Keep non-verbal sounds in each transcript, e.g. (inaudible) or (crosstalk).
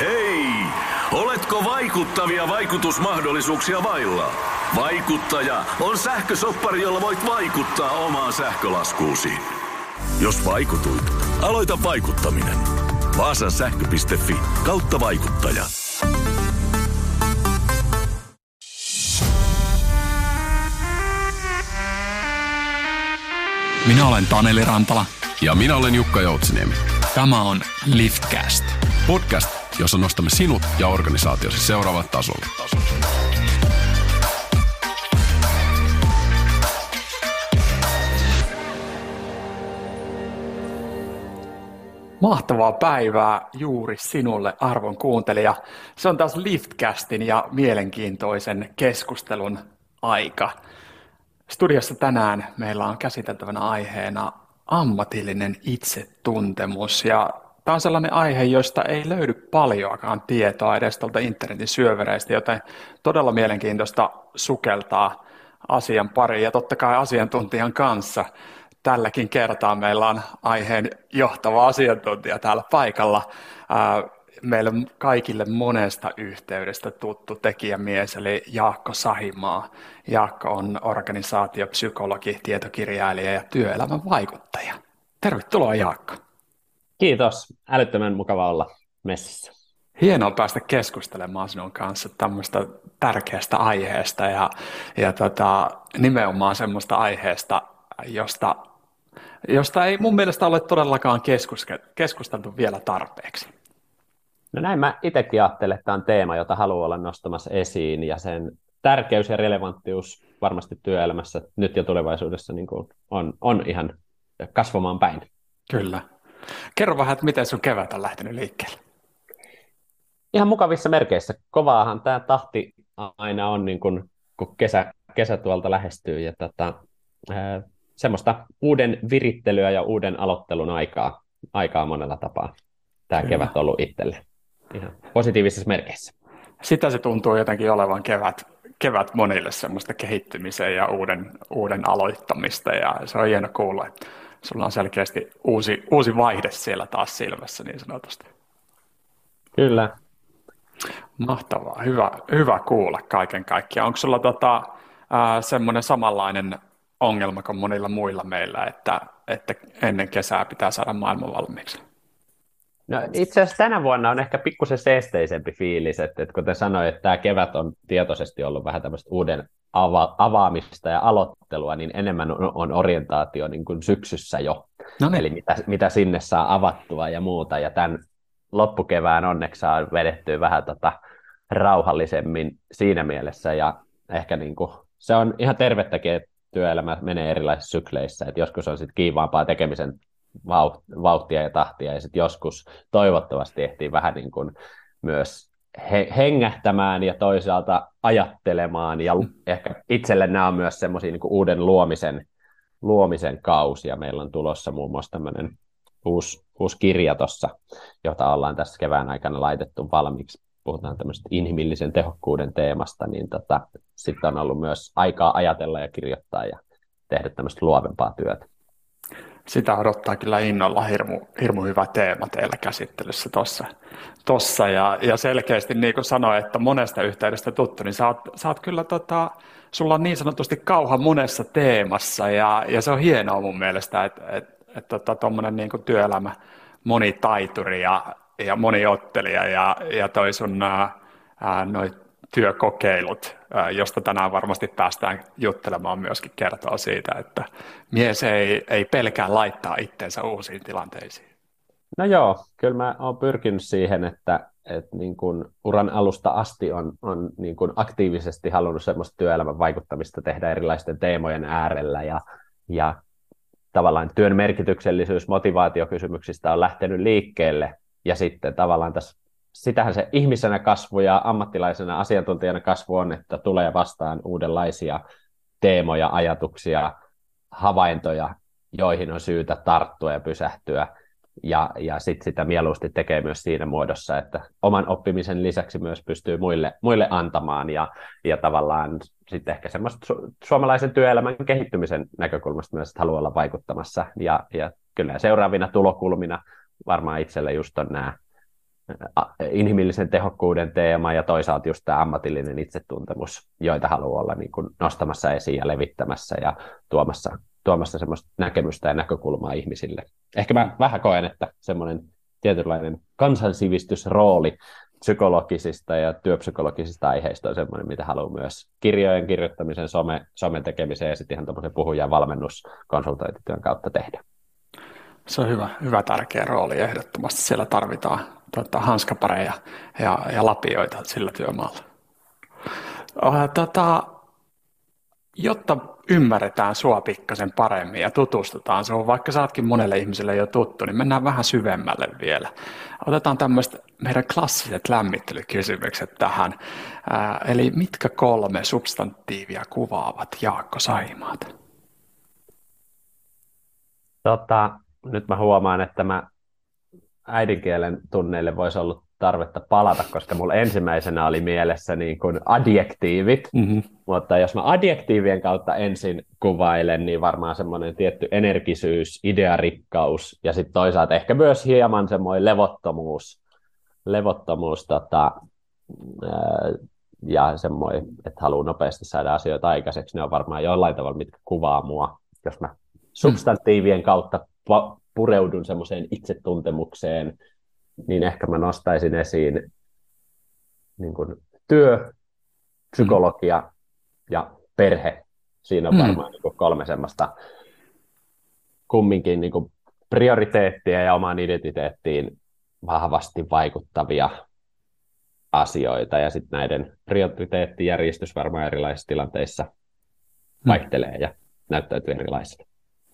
Hei! Oletko vaikuttavia vaikutusmahdollisuuksia vailla? Vaikuttaja on sähkösoppari, jolla voit vaikuttaa omaan sähkölaskuusi. Jos vaikutuit, aloita vaikuttaminen. Vaasan sähkö.fi kautta vaikuttaja. Minä olen Taneli Rantala. Ja minä olen Jukka Joutsiniemi. Tämä on Liftcast. Podcast, jossa nostamme sinut ja organisaatiosi seuraavalle tasolle. Mahtavaa päivää juuri sinulle, arvon kuuntelija. Se on taas Liftcastin ja mielenkiintoisen keskustelun aika. Studiossa tänään meillä on käsiteltävänä aiheena ammatillinen itsetuntemus ja tämä on sellainen aihe, josta ei löydy paljoakaan tietoa edes tuolta internetin syövereistä, joten todella mielenkiintoista sukeltaa asian pariin ja totta kai asiantuntijan kanssa. Tälläkin kertaa meillä on aiheen johtava asiantuntija täällä paikalla meille kaikille monesta yhteydestä tuttu tekijämies, eli Jaakko Sahimaa. Jaakko on organisaatiopsykologi, tietokirjailija ja työelämän vaikuttaja. Tervetuloa Jaakko. Kiitos. Älyttömän mukava olla messissä. Hienoa päästä keskustelemaan sinun kanssa tämmöistä tärkeästä aiheesta ja, ja tota, nimenomaan semmoista aiheesta, josta, josta ei mun mielestä ole todellakaan keskusteltu vielä tarpeeksi. No näin mä itsekin ajattelen, että tämä on teema, jota haluan olla nostamassa esiin ja sen tärkeys ja relevanttius varmasti työelämässä nyt ja tulevaisuudessa niin kuin on, on ihan kasvamaan päin. Kyllä. Kerro vähän, että miten sun kevät on lähtenyt liikkeelle? Ihan mukavissa merkeissä. Kovaahan tämä tahti aina on, niin kun, kun kesä, kesä tuolta lähestyy. Ja tota, ää, semmoista uuden virittelyä ja uuden aloittelun aikaa, aikaa monella tapaa tämä Kyllä. kevät on ollut itselle ihan positiivisissa merkeissä. Sitä se tuntuu jotenkin olevan kevät, kevät monille semmoista kehittymiseen ja uuden, uuden aloittamista ja se on hieno kuulla, että sulla on selkeästi uusi, uusi vaihde siellä taas silmässä niin sanotusti. Kyllä. Mahtavaa, hyvä, hyvä kuulla kaiken kaikkiaan. Onko sulla tota, semmoinen samanlainen ongelma kuin monilla muilla meillä, että, että ennen kesää pitää saada maailman valmiiksi? No, itse asiassa tänä vuonna on ehkä pikkusen seesteisempi fiilis, että, että kuten sanoin, että tämä kevät on tietoisesti ollut vähän tämmöistä uuden ava- avaamista ja aloittelua, niin enemmän on, on orientaatio niin kuin syksyssä jo. No niin. Eli mitä, mitä sinne saa avattua ja muuta. Ja tämän loppukevään onneksi saa vedettyä vähän tota rauhallisemmin siinä mielessä. Ja ehkä niin kuin, se on ihan tervettäkin, että työelämä menee erilaisissa sykleissä. Että joskus on sitten kiivaampaa tekemisen vauhtia ja tahtia, ja sitten joskus toivottavasti ehtii vähän niin kuin myös he, hengähtämään ja toisaalta ajattelemaan, ja mm. ehkä itselle nämä on myös semmoisia niin uuden luomisen, luomisen kausia. Meillä on tulossa muun muassa tämmöinen uusi, uusi kirja tuossa, jota ollaan tässä kevään aikana laitettu valmiiksi. Puhutaan tämmöistä inhimillisen tehokkuuden teemasta, niin tota, sitten on ollut myös aikaa ajatella ja kirjoittaa ja tehdä tämmöistä luovempaa työtä sitä odottaa kyllä innolla hirmu, hirmu hyvä teema teillä käsittelyssä tuossa. Tossa. Ja, ja selkeästi niin kuin sanoin, että monesta yhteydestä tuttu, niin sä oot, sä oot kyllä tota, sulla on niin sanotusti kauha monessa teemassa ja, ja se on hienoa mun mielestä, että et, et, tota, tuommoinen niin työelämä monitaituri ja, ja moniottelija ja, ja toi sun ää, noit työkokeilut, josta tänään varmasti päästään juttelemaan myöskin kertoa siitä, että mies ei, ei pelkää laittaa itteensä uusiin tilanteisiin. No joo, kyllä mä oon pyrkinyt siihen, että, että niin kuin uran alusta asti on, on niin kuin aktiivisesti halunnut semmoista työelämän vaikuttamista tehdä erilaisten teemojen äärellä ja, ja tavallaan työn merkityksellisyys motivaatiokysymyksistä on lähtenyt liikkeelle ja sitten tavallaan tässä sitähän se ihmisenä kasvu ja ammattilaisena asiantuntijana kasvu on, että tulee vastaan uudenlaisia teemoja, ajatuksia, havaintoja, joihin on syytä tarttua ja pysähtyä. Ja, ja sitten sitä mieluusti tekee myös siinä muodossa, että oman oppimisen lisäksi myös pystyy muille, muille antamaan ja, ja tavallaan sitten ehkä semmoista su- suomalaisen työelämän kehittymisen näkökulmasta myös haluaa olla vaikuttamassa. Ja, ja kyllä seuraavina tulokulmina varmaan itselle just on nämä inhimillisen tehokkuuden teema ja toisaalta just tämä ammatillinen itsetuntemus, joita haluaa olla niin kuin nostamassa esiin ja levittämässä ja tuomassa, tuomassa semmoista näkemystä ja näkökulmaa ihmisille. Ehkä mä vähän koen, että semmoinen tietynlainen kansansivistysrooli psykologisista ja työpsykologisista aiheista on semmoinen, mitä haluaa myös kirjojen kirjoittamisen, some, somen tekemiseen ja sitten ihan tuommoisen puhujan valmennuskonsultointityön kautta tehdä. Se on hyvä, hyvä tärkeä rooli ehdottomasti. Siellä tarvitaan tota, hanskapareja ja, ja lapioita sillä työmaalla. Tota, jotta ymmärretään sua pikkasen paremmin ja tutustutaan sinuun, vaikka sä ootkin monelle ihmiselle jo tuttu, niin mennään vähän syvemmälle vielä. Otetaan tämmöistä meidän klassiset lämmittelykysymykset tähän. eli mitkä kolme substantiivia kuvaavat Jaakko Saimaat? Tota, nyt mä huomaan, että mä äidinkielen tunneille voisi olla tarvetta palata, koska mulla ensimmäisenä oli mielessä niin kuin adjektiivit, mm-hmm. mutta jos mä adjektiivien kautta ensin kuvailen, niin varmaan semmoinen tietty energisyys, idearikkaus ja sitten toisaalta ehkä myös hieman semmoinen levottomuus, levottomuus tota, ja semmoinen, että haluaa nopeasti saada asioita aikaiseksi, ne on varmaan jollain tavalla, mitkä kuvaa mua, jos mä substantiivien kautta pureudun semmoiseen itsetuntemukseen, niin ehkä mä nostaisin esiin niin kuin työ, psykologia mm. ja perhe. Siinä on mm. varmaan niin kuin kolme semmoista kumminkin niin kuin prioriteettia ja omaan identiteettiin vahvasti vaikuttavia asioita. Ja sitten näiden prioriteettijärjestys varmaan erilaisissa tilanteissa mm. vaihtelee ja näyttäytyy erilaisena.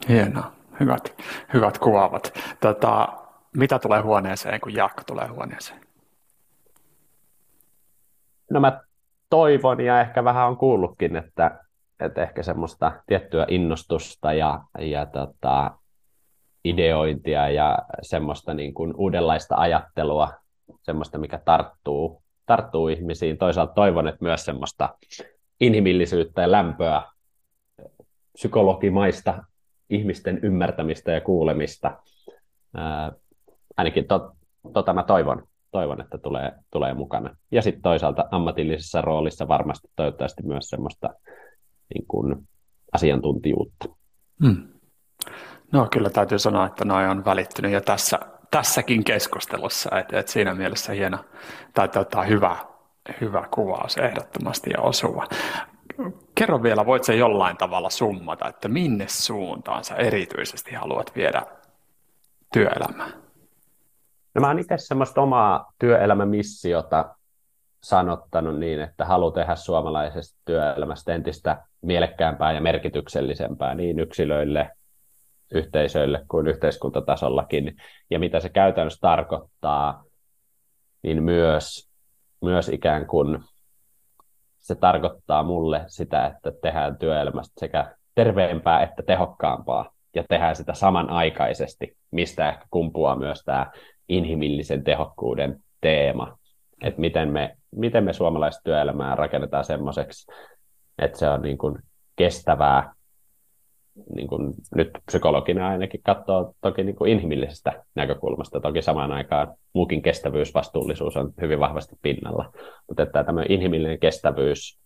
Hienoa. Hyvät, hyvät kuvaavat. Tota, mitä tulee huoneeseen, kun Jaakko tulee huoneeseen? No mä toivon ja ehkä vähän on kuullutkin, että, että ehkä semmoista tiettyä innostusta ja, ja tota, ideointia ja semmoista niin kuin uudenlaista ajattelua, semmoista, mikä tarttuu, tarttuu ihmisiin. Toisaalta toivon, että myös semmoista inhimillisyyttä ja lämpöä, psykologimaista ihmisten ymmärtämistä ja kuulemista ainakin to, tota mä toivon, toivon, että tulee, tulee mukana. Ja sitten toisaalta ammatillisessa roolissa varmasti toivottavasti myös semmoista niin kuin, asiantuntijuutta. Hmm. No kyllä täytyy sanoa, että noin on välittynyt jo tässä, tässäkin keskustelussa, että et siinä mielessä hieno tai tota, hyvä, hyvä kuvaus ehdottomasti ja osuva. Kerro vielä, voit se jollain tavalla summata, että minne suuntaan sä erityisesti haluat viedä työelämää? No mä oon itse semmoista omaa työelämämissiota sanottanut niin, että haluan tehdä suomalaisesta työelämästä entistä mielekkäämpää ja merkityksellisempää niin yksilöille, yhteisöille kuin yhteiskuntatasollakin. Ja mitä se käytännössä tarkoittaa, niin myös, myös ikään kuin se tarkoittaa mulle sitä, että tehdään työelämästä sekä terveempää että tehokkaampaa ja tehdään sitä samanaikaisesti, mistä ehkä kumpuaa myös tämä inhimillisen tehokkuuden teema, että miten me, miten me suomalaista työelämää rakennetaan semmoiseksi, että se on niin kuin kestävää, niin kuin nyt psykologina ainakin katsoo toki niin kuin inhimillisestä näkökulmasta, toki samaan aikaan muukin kestävyysvastuullisuus on hyvin vahvasti pinnalla, mutta että tämä inhimillinen kestävyys,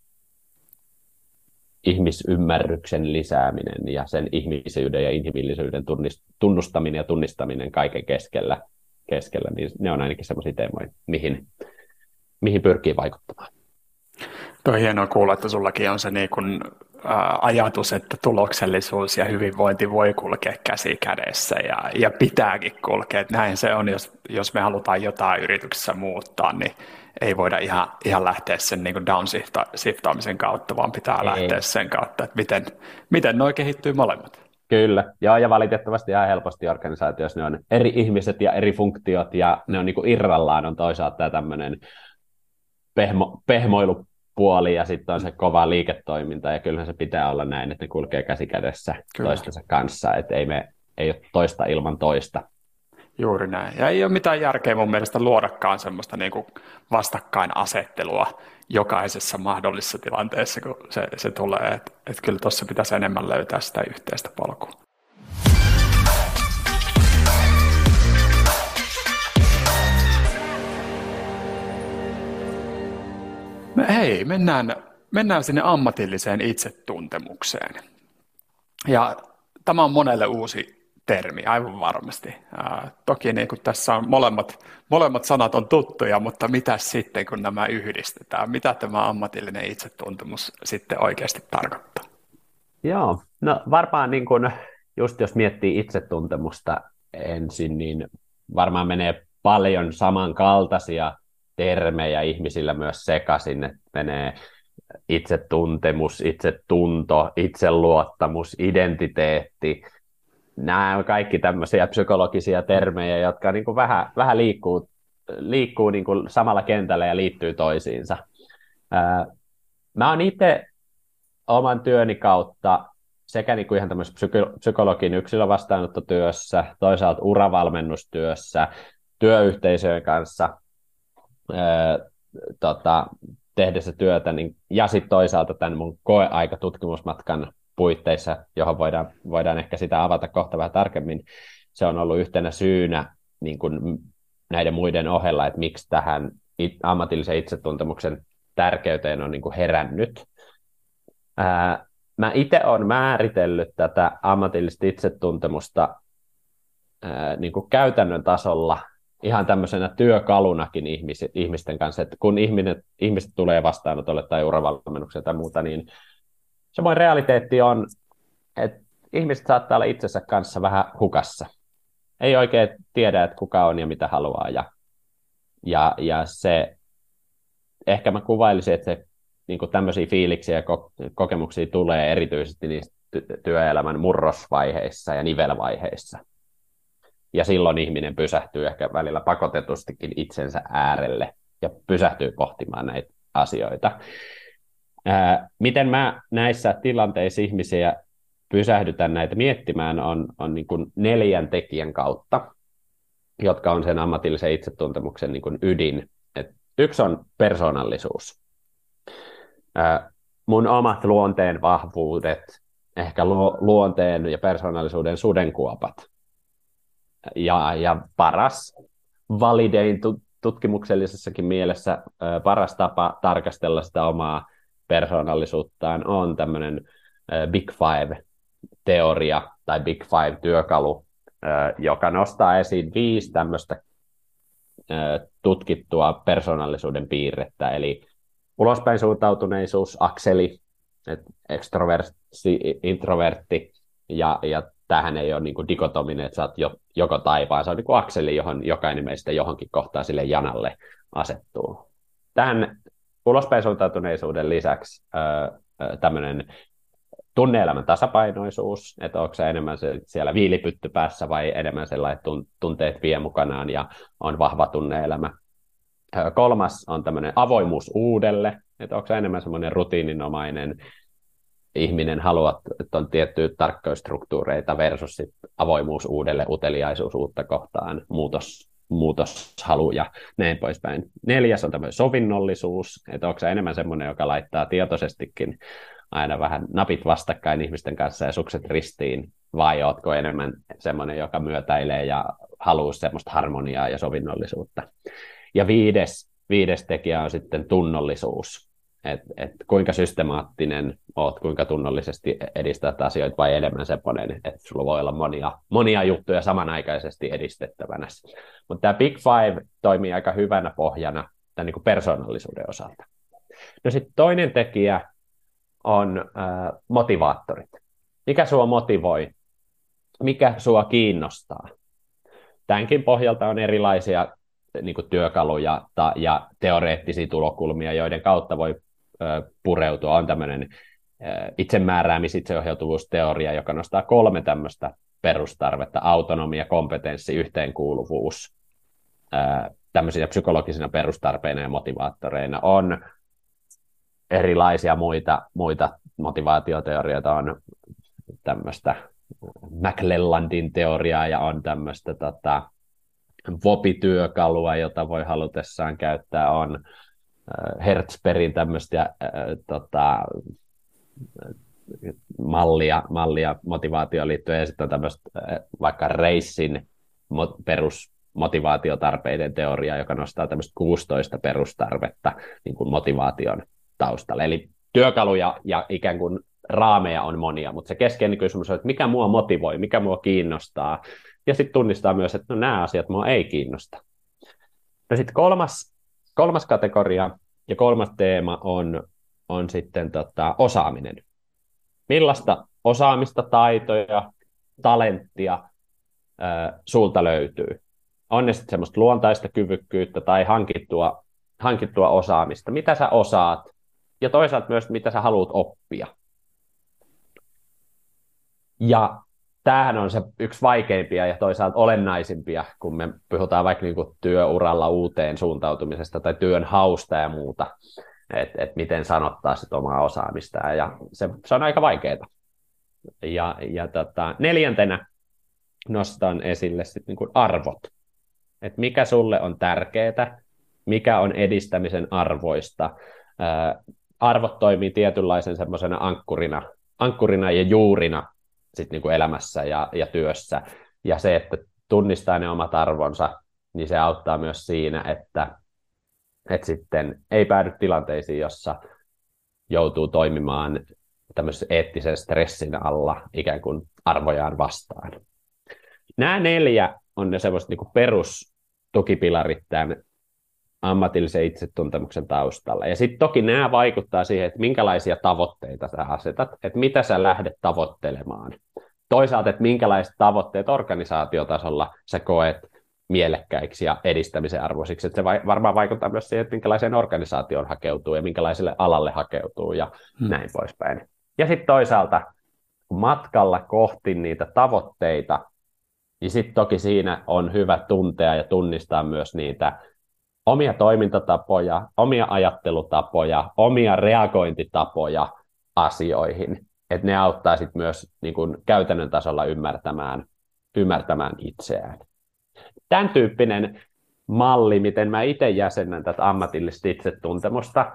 ihmisymmärryksen lisääminen ja sen ihmisyyden ja inhimillisyyden tunnustaminen ja tunnistaminen kaiken keskellä keskellä, niin ne on ainakin sellaisia teemoja, mihin, mihin pyrkii vaikuttamaan. Tuo on hienoa kuulla, että sullakin on se niin kuin, ä, ajatus, että tuloksellisuus ja hyvinvointi voi kulkea käsi kädessä ja, ja pitääkin kulkea. Että näin se on, jos, jos me halutaan jotain yrityksessä muuttaa, niin ei voida ihan, ihan lähteä sen niin downshiftaamisen kautta, vaan pitää ei. lähteä sen kautta, että miten, miten noi kehittyy molemmat. Kyllä, Joo, ja valitettavasti ihan helposti organisaatioissa ne on eri ihmiset ja eri funktiot, ja ne on niin irrallaan on toisaalta tämä tämmöinen pehmo, pehmoilupuoli, ja sitten on se kova liiketoiminta, ja kyllähän se pitää olla näin, että ne kulkee käsi kädessä Kyllä. toistensa kanssa, että ei, me, ei ole toista ilman toista. Juuri näin. Ja ei ole mitään järkeä mun mielestä luodakaan semmoista niin kuin vastakkainasettelua jokaisessa mahdollisessa tilanteessa, kun se, se tulee. Että et kyllä tuossa pitäisi enemmän löytää sitä yhteistä polkua. Me, hei, mennään, mennään sinne ammatilliseen itsetuntemukseen. Ja tämä on monelle uusi termi, aivan varmasti. Ää, toki niin kuin tässä on molemmat, molemmat sanat on tuttuja, mutta mitä sitten, kun nämä yhdistetään? Mitä tämä ammatillinen itsetuntemus sitten oikeasti tarkoittaa? Joo, no varmaan niin kuin, just jos miettii itsetuntemusta ensin, niin varmaan menee paljon samankaltaisia termejä ihmisillä myös sekaisin, että menee itsetuntemus, itsetunto, itseluottamus, identiteetti. Nämä on kaikki tämmöisiä psykologisia termejä, jotka niin kuin vähän, vähän liikkuu, liikkuu niin kuin samalla kentällä ja liittyy toisiinsa. Mä oon itse oman työni kautta sekä niin kuin ihan tämmöisessä psykologin yksilövastaanottotyössä, toisaalta uravalmennustyössä, työyhteisöjen kanssa ää, tota, tehdessä työtä, niin, ja sitten toisaalta tämän mun koeaikatutkimusmatkan puitteissa, johon voidaan, voidaan ehkä sitä avata kohta vähän tarkemmin, se on ollut yhtenä syynä niin kuin näiden muiden ohella, että miksi tähän ammatillisen itsetuntemuksen tärkeyteen on niin kuin herännyt. Ää, mä itse olen määritellyt tätä ammatillista itsetuntemusta ää, niin kuin käytännön tasolla ihan tämmöisenä työkalunakin ihmis, ihmisten kanssa, että kun ihminen, ihmiset tulee vastaanotolle tai uravalmennukseen tai muuta, niin semmoinen realiteetti on, että ihmiset saattaa olla itsensä kanssa vähän hukassa. Ei oikein tiedä, että kuka on ja mitä haluaa. Ja, ja, ja se, ehkä mä kuvailisin, että se niin tämmöisiä fiiliksiä ja kokemuksia tulee erityisesti niistä työelämän murrosvaiheissa ja nivelvaiheissa. Ja silloin ihminen pysähtyy ehkä välillä pakotetustikin itsensä äärelle ja pysähtyy pohtimaan näitä asioita. Ää, miten mä näissä tilanteissa ihmisiä pysähdytän näitä miettimään on, on niin kuin neljän tekijän kautta, jotka on sen ammatillisen itsetuntemuksen niin kuin ydin. Et yksi on persoonallisuus mun omat luonteen vahvuudet, ehkä lu- luonteen ja persoonallisuuden sudenkuopat. Ja, ja paras, validein tu- tutkimuksellisessakin mielessä paras tapa tarkastella sitä omaa persoonallisuuttaan on tämmöinen Big Five-teoria tai Big Five-työkalu, joka nostaa esiin viisi tämmöistä tutkittua persoonallisuuden piirrettä, eli ulospäin suuntautuneisuus, akseli, ekstrovertti, introvertti, ja, ja tähän ei ole niin kuin dikotominen, että sä oot jo, joko tai, vaan se on niin kuin akseli, johon jokainen meistä johonkin kohtaa sille janalle asettuu. Tähän ulospäin suuntautuneisuuden lisäksi tämmöinen tunneelämän tasapainoisuus, että onko se enemmän se siellä viilipytty päässä vai enemmän sellainen, että tunteet vie mukanaan ja on vahva tunneelämä. Kolmas on tämmöinen avoimuus uudelle, että onko se enemmän semmoinen rutiininomainen ihminen haluat, että on tiettyjä tarkkoistruktuureita versus sit avoimuus uudelle, uteliaisuus uutta kohtaan, muutos, muutoshalu ja näin poispäin. Neljäs on tämmöinen sovinnollisuus, että onko se enemmän semmoinen, joka laittaa tietoisestikin aina vähän napit vastakkain ihmisten kanssa ja sukset ristiin, vai ootko enemmän semmoinen, joka myötäilee ja haluaa semmoista harmoniaa ja sovinnollisuutta. Ja viides, viides tekijä on sitten tunnollisuus. Et, et kuinka systemaattinen oot, kuinka tunnollisesti edistät asioita vai enemmän semmoinen, että sulla voi olla monia, monia juttuja samanaikaisesti edistettävänä. Mutta tämä Big Five toimii aika hyvänä pohjana tämän niin persoonallisuuden osalta. No sitten toinen tekijä on äh, motivaattorit. Mikä sua motivoi? Mikä sua kiinnostaa? Tämänkin pohjalta on erilaisia niin kuin työkaluja ta, ja teoreettisia tulokulmia, joiden kautta voi pureutua. On tämmöinen itsemääräämis- itseohjautuvuusteoria, joka nostaa kolme tämmöistä perustarvetta, autonomia, kompetenssi, yhteenkuuluvuus, tämmöisiä psykologisina perustarpeina ja motivaattoreina. On erilaisia muita, muita motivaatioteorioita, on tämmöistä McLellandin teoriaa ja on tämmöistä tota, VOPI-työkalua, jota voi halutessaan käyttää, on Hertzbergin tämmöistä äh, tota, mallia, mallia motivaatioon liittyen, ja sitten tämmöistä äh, vaikka Reissin perus motivaatiotarpeiden teoria, joka nostaa tämmöistä 16 perustarvetta niin kuin motivaation taustalle. Eli työkaluja ja ikään kuin raameja on monia, mutta se keskeinen kysymys on, että mikä mua motivoi, mikä mua kiinnostaa, ja sitten tunnistaa myös, että no, nämä asiat mua ei kiinnosta. No sitten kolmas, kolmas kategoria ja kolmas teema on, on sitten tota, osaaminen. Millaista osaamista, taitoja, talenttia ää, sulta löytyy? On ne sitten semmoista luontaista kyvykkyyttä tai hankittua, hankittua osaamista. Mitä sä osaat? Ja toisaalta myös, mitä sä haluat oppia. Ja tämähän on se yksi vaikeimpia ja toisaalta olennaisimpia, kun me puhutaan vaikka niin kuin työuralla uuteen suuntautumisesta tai työn hausta ja muuta, että et miten sanottaa sit omaa osaamista, ja se, se on aika vaikeaa. Ja, ja tota, neljäntenä nostan esille sit niin kuin arvot, että mikä sulle on tärkeää, mikä on edistämisen arvoista. Ää, arvot toimii tietynlaisen semmoisena ankkurina, ankkurina ja juurina sit niin kuin elämässä ja, ja työssä. Ja se, että tunnistaa ne omat arvonsa, niin se auttaa myös siinä, että, että sitten ei päädy tilanteisiin, jossa joutuu toimimaan tämmöisen eettisen stressin alla ikään kuin arvojaan vastaan. Nämä neljä on ne semmoiset niin perustukipilarit tämän ammatillisen itsetuntemuksen taustalla. Ja sitten toki nämä vaikuttaa siihen, että minkälaisia tavoitteita sä asetat, että mitä sä lähdet tavoittelemaan. Toisaalta, että minkälaiset tavoitteet organisaatiotasolla sä koet mielekkäiksi ja edistämisen arvoisiksi. Että se varmaan vaikuttaa myös siihen, että minkälaiseen organisaatioon hakeutuu ja minkälaiselle alalle hakeutuu ja hmm. näin poispäin. Ja sitten toisaalta matkalla kohti niitä tavoitteita, niin sitten toki siinä on hyvä tuntea ja tunnistaa myös niitä omia toimintatapoja, omia ajattelutapoja, omia reagointitapoja asioihin, että ne auttaa sitten myös niin kun käytännön tasolla ymmärtämään, ymmärtämään itseään. Tämän tyyppinen malli, miten mä itse jäsennän tätä ammatillista itsetuntemusta,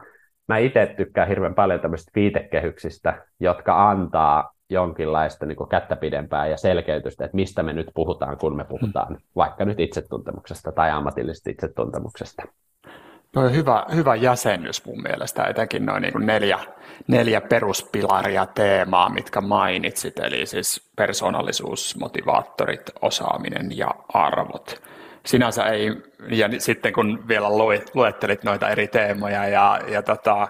mä itse tykkään hirveän paljon tämmöisistä viitekehyksistä, jotka antaa jonkinlaista niin kuin kättä pidempää ja selkeytystä, että mistä me nyt puhutaan, kun me puhutaan mm. vaikka nyt itsetuntemuksesta tai ammatillisesta itsetuntemuksesta. No hyvä, hyvä jäsennys mun mielestä, etenkin noin niin neljä, neljä peruspilaria teemaa, mitkä mainitsit, eli siis persoonallisuus, motivaattorit, osaaminen ja arvot sinänsä ei, ja sitten kun vielä luettelit noita eri teemoja ja, ja tota,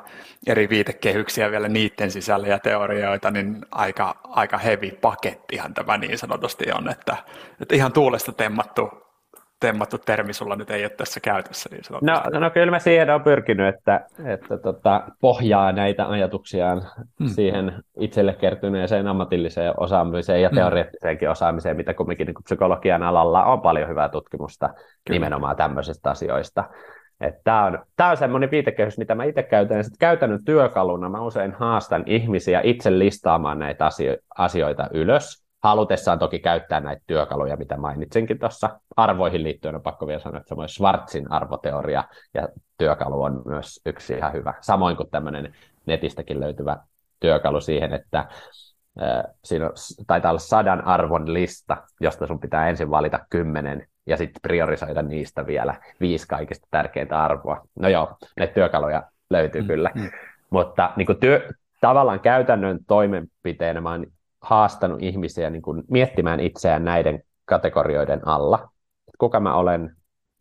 eri viitekehyksiä vielä niiden sisällä ja teorioita, niin aika, aika heavy pakettihan tämä niin sanotusti on, että, että ihan tuulesta temmattu temmattu termi sulla nyt ei ole tässä käytössä. Niin no, no kyllä mä siihen olen pyrkinyt, että, että tota, pohjaa näitä ajatuksiaan hmm. siihen itselle kertyneeseen ammatilliseen osaamiseen ja hmm. teoreettiseenkin osaamiseen, mitä kumminkin niin psykologian alalla on paljon hyvää tutkimusta kyllä. nimenomaan tämmöisistä asioista. Tämä on, tää on semmoinen viitekehys, mitä mä itse käytän. Sitten käytännön työkaluna mä usein haastan ihmisiä itse listaamaan näitä asio- asioita ylös halutessaan toki käyttää näitä työkaluja, mitä mainitsinkin tuossa. Arvoihin liittyen on pakko vielä sanoa, että samoin Schwarzin arvoteoria ja työkalu on myös yksi ihan hyvä. Samoin kuin tämmöinen netistäkin löytyvä työkalu siihen, että äh, siinä on, taitaa olla sadan arvon lista, josta sun pitää ensin valita kymmenen ja sitten priorisoida niistä vielä viisi kaikista tärkeintä arvoa. No joo, ne työkaluja löytyy mm, kyllä. Mm. Mutta niin työ, tavallaan käytännön toimenpiteenä mä oon haastanut ihmisiä niin kuin miettimään itseään näiden kategorioiden alla. Kuka mä olen,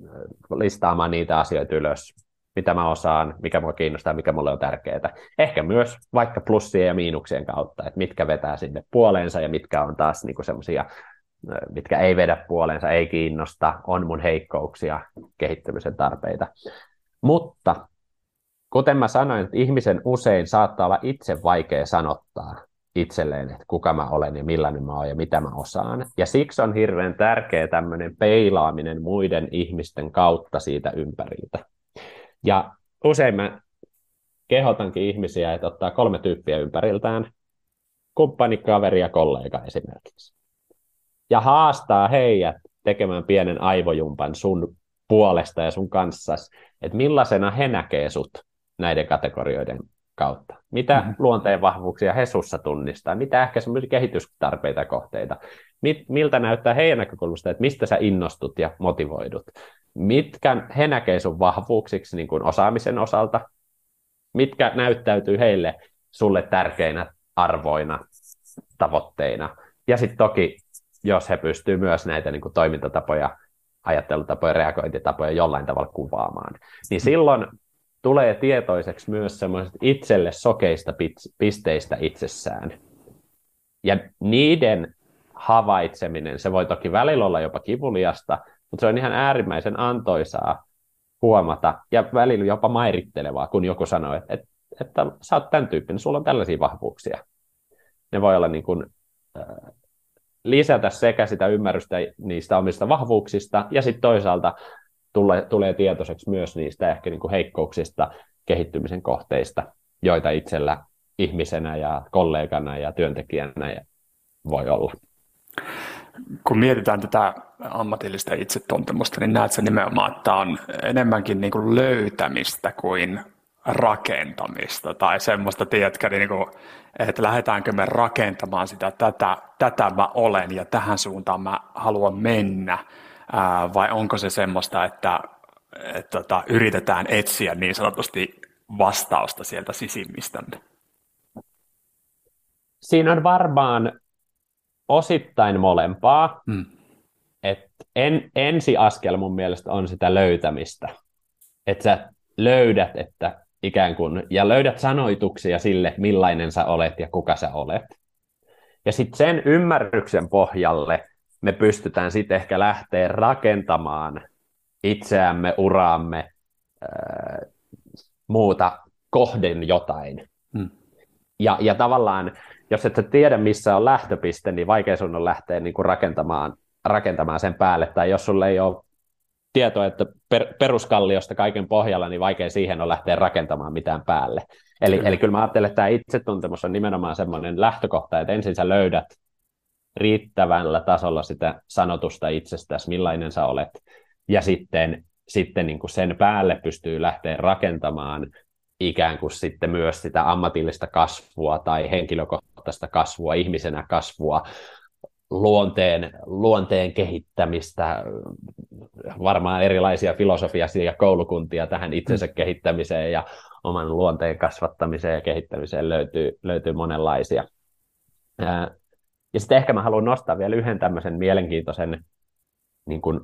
äh, listaamaan niitä asioita ylös, mitä mä osaan, mikä mua kiinnostaa, mikä mulle on tärkeää. Ehkä myös vaikka plussien ja miinuksien kautta, että mitkä vetää sinne puoleensa ja mitkä on taas niin semmoisia, äh, mitkä ei vedä puoleensa, ei kiinnosta, on mun heikkouksia, kehittymisen tarpeita. Mutta kuten mä sanoin, että ihmisen usein saattaa olla itse vaikea sanottaa itselleen, että kuka mä olen ja millainen mä oon ja mitä mä osaan. Ja siksi on hirveän tärkeä tämmöinen peilaaminen muiden ihmisten kautta siitä ympäriltä. Ja usein mä kehotankin ihmisiä, että ottaa kolme tyyppiä ympäriltään, kumppani, kaveri ja kollega esimerkiksi. Ja haastaa heidät tekemään pienen aivojumpan sun puolesta ja sun kanssa, että millaisena he näkee sut näiden kategorioiden kautta. Mitä mm-hmm. luonteen vahvuuksia he sussa tunnistaa? Mitä ehkä semmoisia kehitystarpeita kohteita? Mit, miltä näyttää heidän näkökulmasta, että mistä sä innostut ja motivoidut? Mitkä he näkee sun vahvuuksiksi niin kuin osaamisen osalta? Mitkä näyttäytyy heille sulle tärkeinä arvoina, tavoitteina? Ja sitten toki, jos he pystyvät myös näitä niin kuin toimintatapoja, ajattelutapoja, reagointitapoja jollain tavalla kuvaamaan, niin silloin tulee tietoiseksi myös semmoisista itselle sokeista pisteistä itsessään. Ja niiden havaitseminen, se voi toki välillä olla jopa kivuliasta, mutta se on ihan äärimmäisen antoisaa huomata ja välillä jopa mairittelevaa, kun joku sanoo, että, että, että sä oot tämän tyyppinen, sulla on tällaisia vahvuuksia. Ne voi olla niin kuin, äh, lisätä sekä sitä ymmärrystä niistä omista vahvuuksista ja sitten toisaalta tulee, tulee tietoiseksi myös niistä ehkä niin kuin heikkouksista, kehittymisen kohteista, joita itsellä ihmisenä ja kollegana ja työntekijänä voi olla. Kun mietitään tätä ammatillista itsetuntemusta, niin näet nimenomaan, että on enemmänkin niin kuin löytämistä kuin rakentamista tai semmoista, tiedätkö, niin kuin, että lähdetäänkö me rakentamaan sitä, tätä, tätä mä olen ja tähän suuntaan mä haluan mennä, ää, vai onko se semmoista, että et, tota, yritetään etsiä niin sanotusti vastausta sieltä sisimmistämme? Siinä on varmaan osittain molempaa. Hmm. Et en, ensiaskel mun mielestä on sitä löytämistä. Että sä löydät, että ikään kuin, ja löydät sanoituksia sille, millainen sä olet ja kuka sä olet. Ja sitten sen ymmärryksen pohjalle me pystytään sitten ehkä lähteä rakentamaan itseämme, uraamme, ää, muuta kohden jotain. Hmm. Ja, ja tavallaan, jos et tiedä, missä on lähtöpiste, niin vaikea sun on lähteä niin kuin rakentamaan, rakentamaan sen päälle. Tai jos sulle ei ole tietoa, että per, peruskalliosta kaiken pohjalla, niin vaikea siihen on lähteä rakentamaan mitään päälle. Eli, kyllä. eli kyllä mä ajattelen, että tämä itsetuntemus on nimenomaan semmoinen lähtökohta, että ensin sä löydät riittävällä tasolla sitä sanotusta itsestäsi, millainen sä olet, ja sitten, sitten niin kuin sen päälle pystyy lähteä rakentamaan ikään kuin sitten myös sitä ammatillista kasvua tai henkilökohtaista kasvua, ihmisenä kasvua, luonteen, luonteen kehittämistä, varmaan erilaisia filosofiaisia koulukuntia tähän itsensä mm. kehittämiseen ja oman luonteen kasvattamiseen ja kehittämiseen löytyy, löytyy monenlaisia. Ja sitten ehkä mä haluan nostaa vielä yhden tämmöisen mielenkiintoisen niin kuin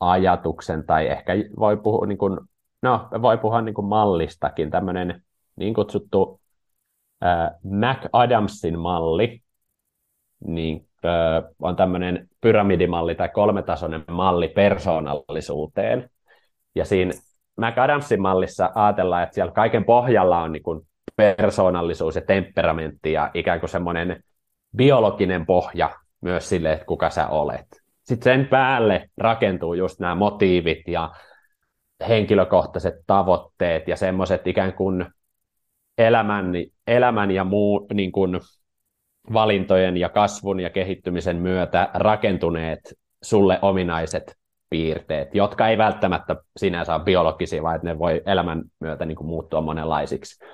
ajatuksen, tai ehkä voi puhua, niin kuin, no, voi puhua niin kuin mallistakin, tämmöinen niin kutsuttu äh, Mac Adamsin malli, niin äh, on tämmöinen pyramidimalli tai kolmetasoinen malli persoonallisuuteen. Ja siinä Mac Adamsin mallissa ajatellaan, että siellä kaiken pohjalla on niin kuin persoonallisuus ja temperamentti ja ikään kuin semmoinen biologinen pohja myös sille, että kuka sä olet. Sitten sen päälle rakentuu just nämä motiivit ja henkilökohtaiset tavoitteet ja semmoiset ikään kuin elämän, elämän ja muu niin kuin valintojen ja kasvun ja kehittymisen myötä rakentuneet sulle ominaiset piirteet, jotka ei välttämättä sinänsä ole biologisia, vaan että ne voi elämän myötä niin kuin muuttua monenlaisiksi.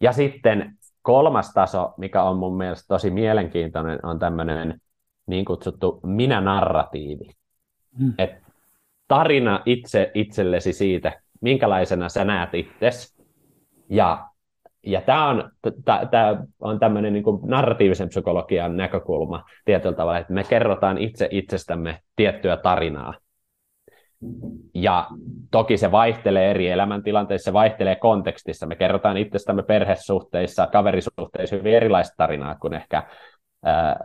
Ja sitten kolmas taso, mikä on mun mielestä tosi mielenkiintoinen, on tämmöinen niin kutsuttu minä-narratiivi. Hmm. Et tarina itse itsellesi siitä, minkälaisena sä näet itsesi. Ja, ja tämä on, tää on tämmöinen niin narratiivisen psykologian näkökulma tietyllä tavalla, että me kerrotaan itse itsestämme tiettyä tarinaa. Ja toki se vaihtelee eri elämäntilanteissa, se vaihtelee kontekstissa. Me kerrotaan itsestämme perhesuhteissa, kaverisuhteissa hyvin erilaista tarinaa kuin ehkä ää,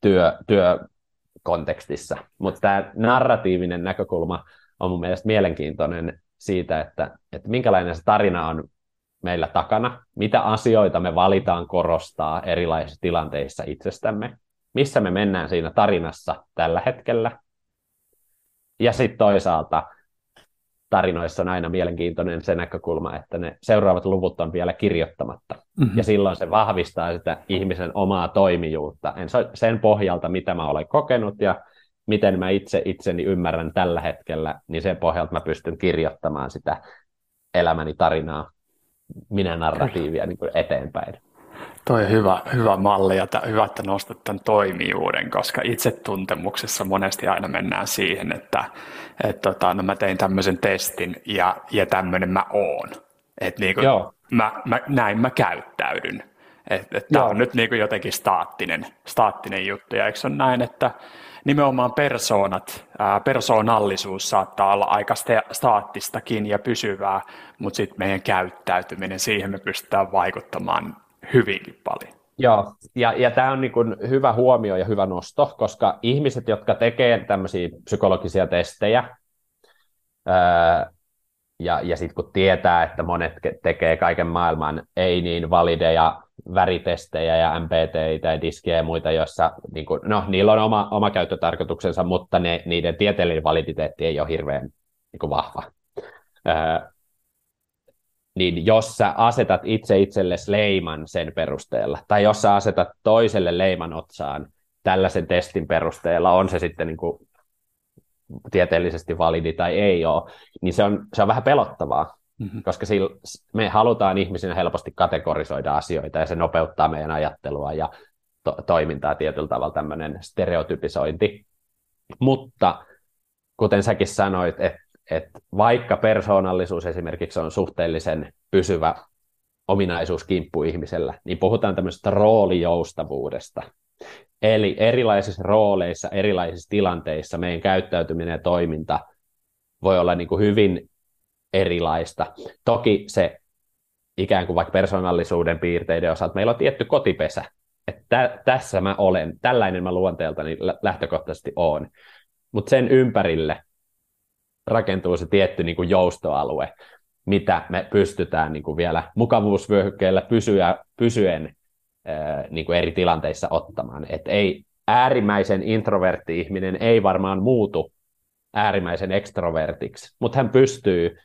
työ, työkontekstissa. Mutta tämä narratiivinen näkökulma on mun mielestä mielenkiintoinen siitä, että, että minkälainen se tarina on meillä takana, mitä asioita me valitaan korostaa erilaisissa tilanteissa itsestämme, missä me mennään siinä tarinassa tällä hetkellä, ja sitten toisaalta tarinoissa on aina mielenkiintoinen se näkökulma, että ne seuraavat luvut on vielä kirjoittamatta. Mm-hmm. Ja silloin se vahvistaa sitä ihmisen omaa toimijuutta. En sen pohjalta, mitä mä olen kokenut ja miten mä itse itseni ymmärrän tällä hetkellä, niin sen pohjalta mä pystyn kirjoittamaan sitä elämäni tarinaa minä-narratiivia niin kuin eteenpäin. Toi on hyvä, hyvä malli ja t- hyvä, että nostat tämän toimijuuden, koska itsetuntemuksessa monesti aina mennään siihen, että et tota, no mä tein tämmöisen testin ja, ja tämmöinen mä oon. Et niinku, mä, mä, näin mä käyttäydyn. Et tämä on nyt niinku jotenkin staattinen, staattinen juttu. Ja eikö se ole näin, että nimenomaan persoonat, ää, persoonallisuus saattaa olla aika staattistakin ja pysyvää, mutta sitten meidän käyttäytyminen, siihen me pystytään vaikuttamaan hyvinkin paljon. Joo, ja, ja tämä on niin hyvä huomio ja hyvä nosto, koska ihmiset, jotka tekevät tämmöisiä psykologisia testejä, ää, ja, ja sitten kun tietää, että monet tekee kaiken maailman ei niin valideja väritestejä ja MPT ja diskejä ja muita, joissa niin kuin, no, niillä on oma, oma käyttötarkoituksensa, mutta ne, niiden tieteellinen validiteetti ei ole hirveän niin kuin vahva. Ää, niin jos sä asetat itse itsellesi leiman sen perusteella, tai jos sä asetat toiselle leiman otsaan tällaisen testin perusteella, on se sitten niin kuin tieteellisesti validi tai ei ole, niin se on, se on vähän pelottavaa, mm-hmm. koska sillä, me halutaan ihmisinä helposti kategorisoida asioita, ja se nopeuttaa meidän ajattelua ja to- toimintaa tietyllä tavalla tämmöinen stereotypisointi. Mutta kuten säkin sanoit, että että vaikka persoonallisuus esimerkiksi on suhteellisen pysyvä ominaisuus kimppu ihmisellä, niin puhutaan tämmöisestä roolijoustavuudesta. Eli erilaisissa rooleissa, erilaisissa tilanteissa meidän käyttäytyminen ja toiminta voi olla niin kuin hyvin erilaista. Toki se ikään kuin vaikka persoonallisuuden piirteiden osalta, meillä on tietty kotipesä, että tä- tässä mä olen, tällainen mä luonteeltani lähtökohtaisesti olen. Mutta sen ympärille rakentuu se tietty niin kuin joustoalue, mitä me pystytään niin kuin vielä mukavuusvyöhykkeellä pysyä, pysyen niin kuin eri tilanteissa ottamaan. Et ei äärimmäisen introvertti ihminen ei varmaan muutu äärimmäisen ekstrovertiksi, mutta hän pystyy